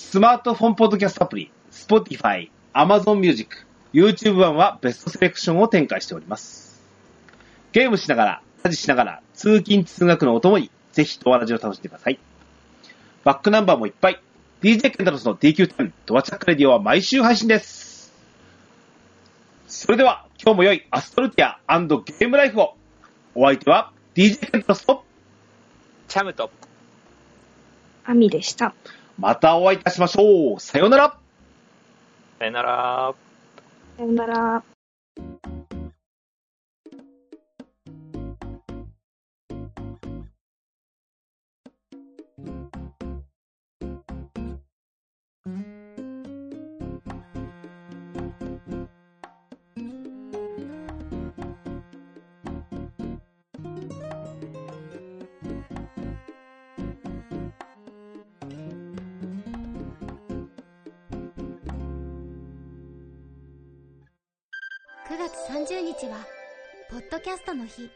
スマートフォンポッドキャストアプリ、Spotify、Amazon Music、YouTube 版はベストセレクションを展開しております。ゲームしながら、家事しながら、通勤通学のお供に、ぜひドアラジを楽しんでください。バックナンバーもいっぱい。DJ ケンタロスの DQ10 ドアチャックレディオは毎週配信です。それでは、今日も良いアストルティアゲームライフを。お相手は DJ ケンタロスと、チャムと、アミでした。またお会いいたしましょう。さようなら。さよなら。さよなら。ドキャストの日。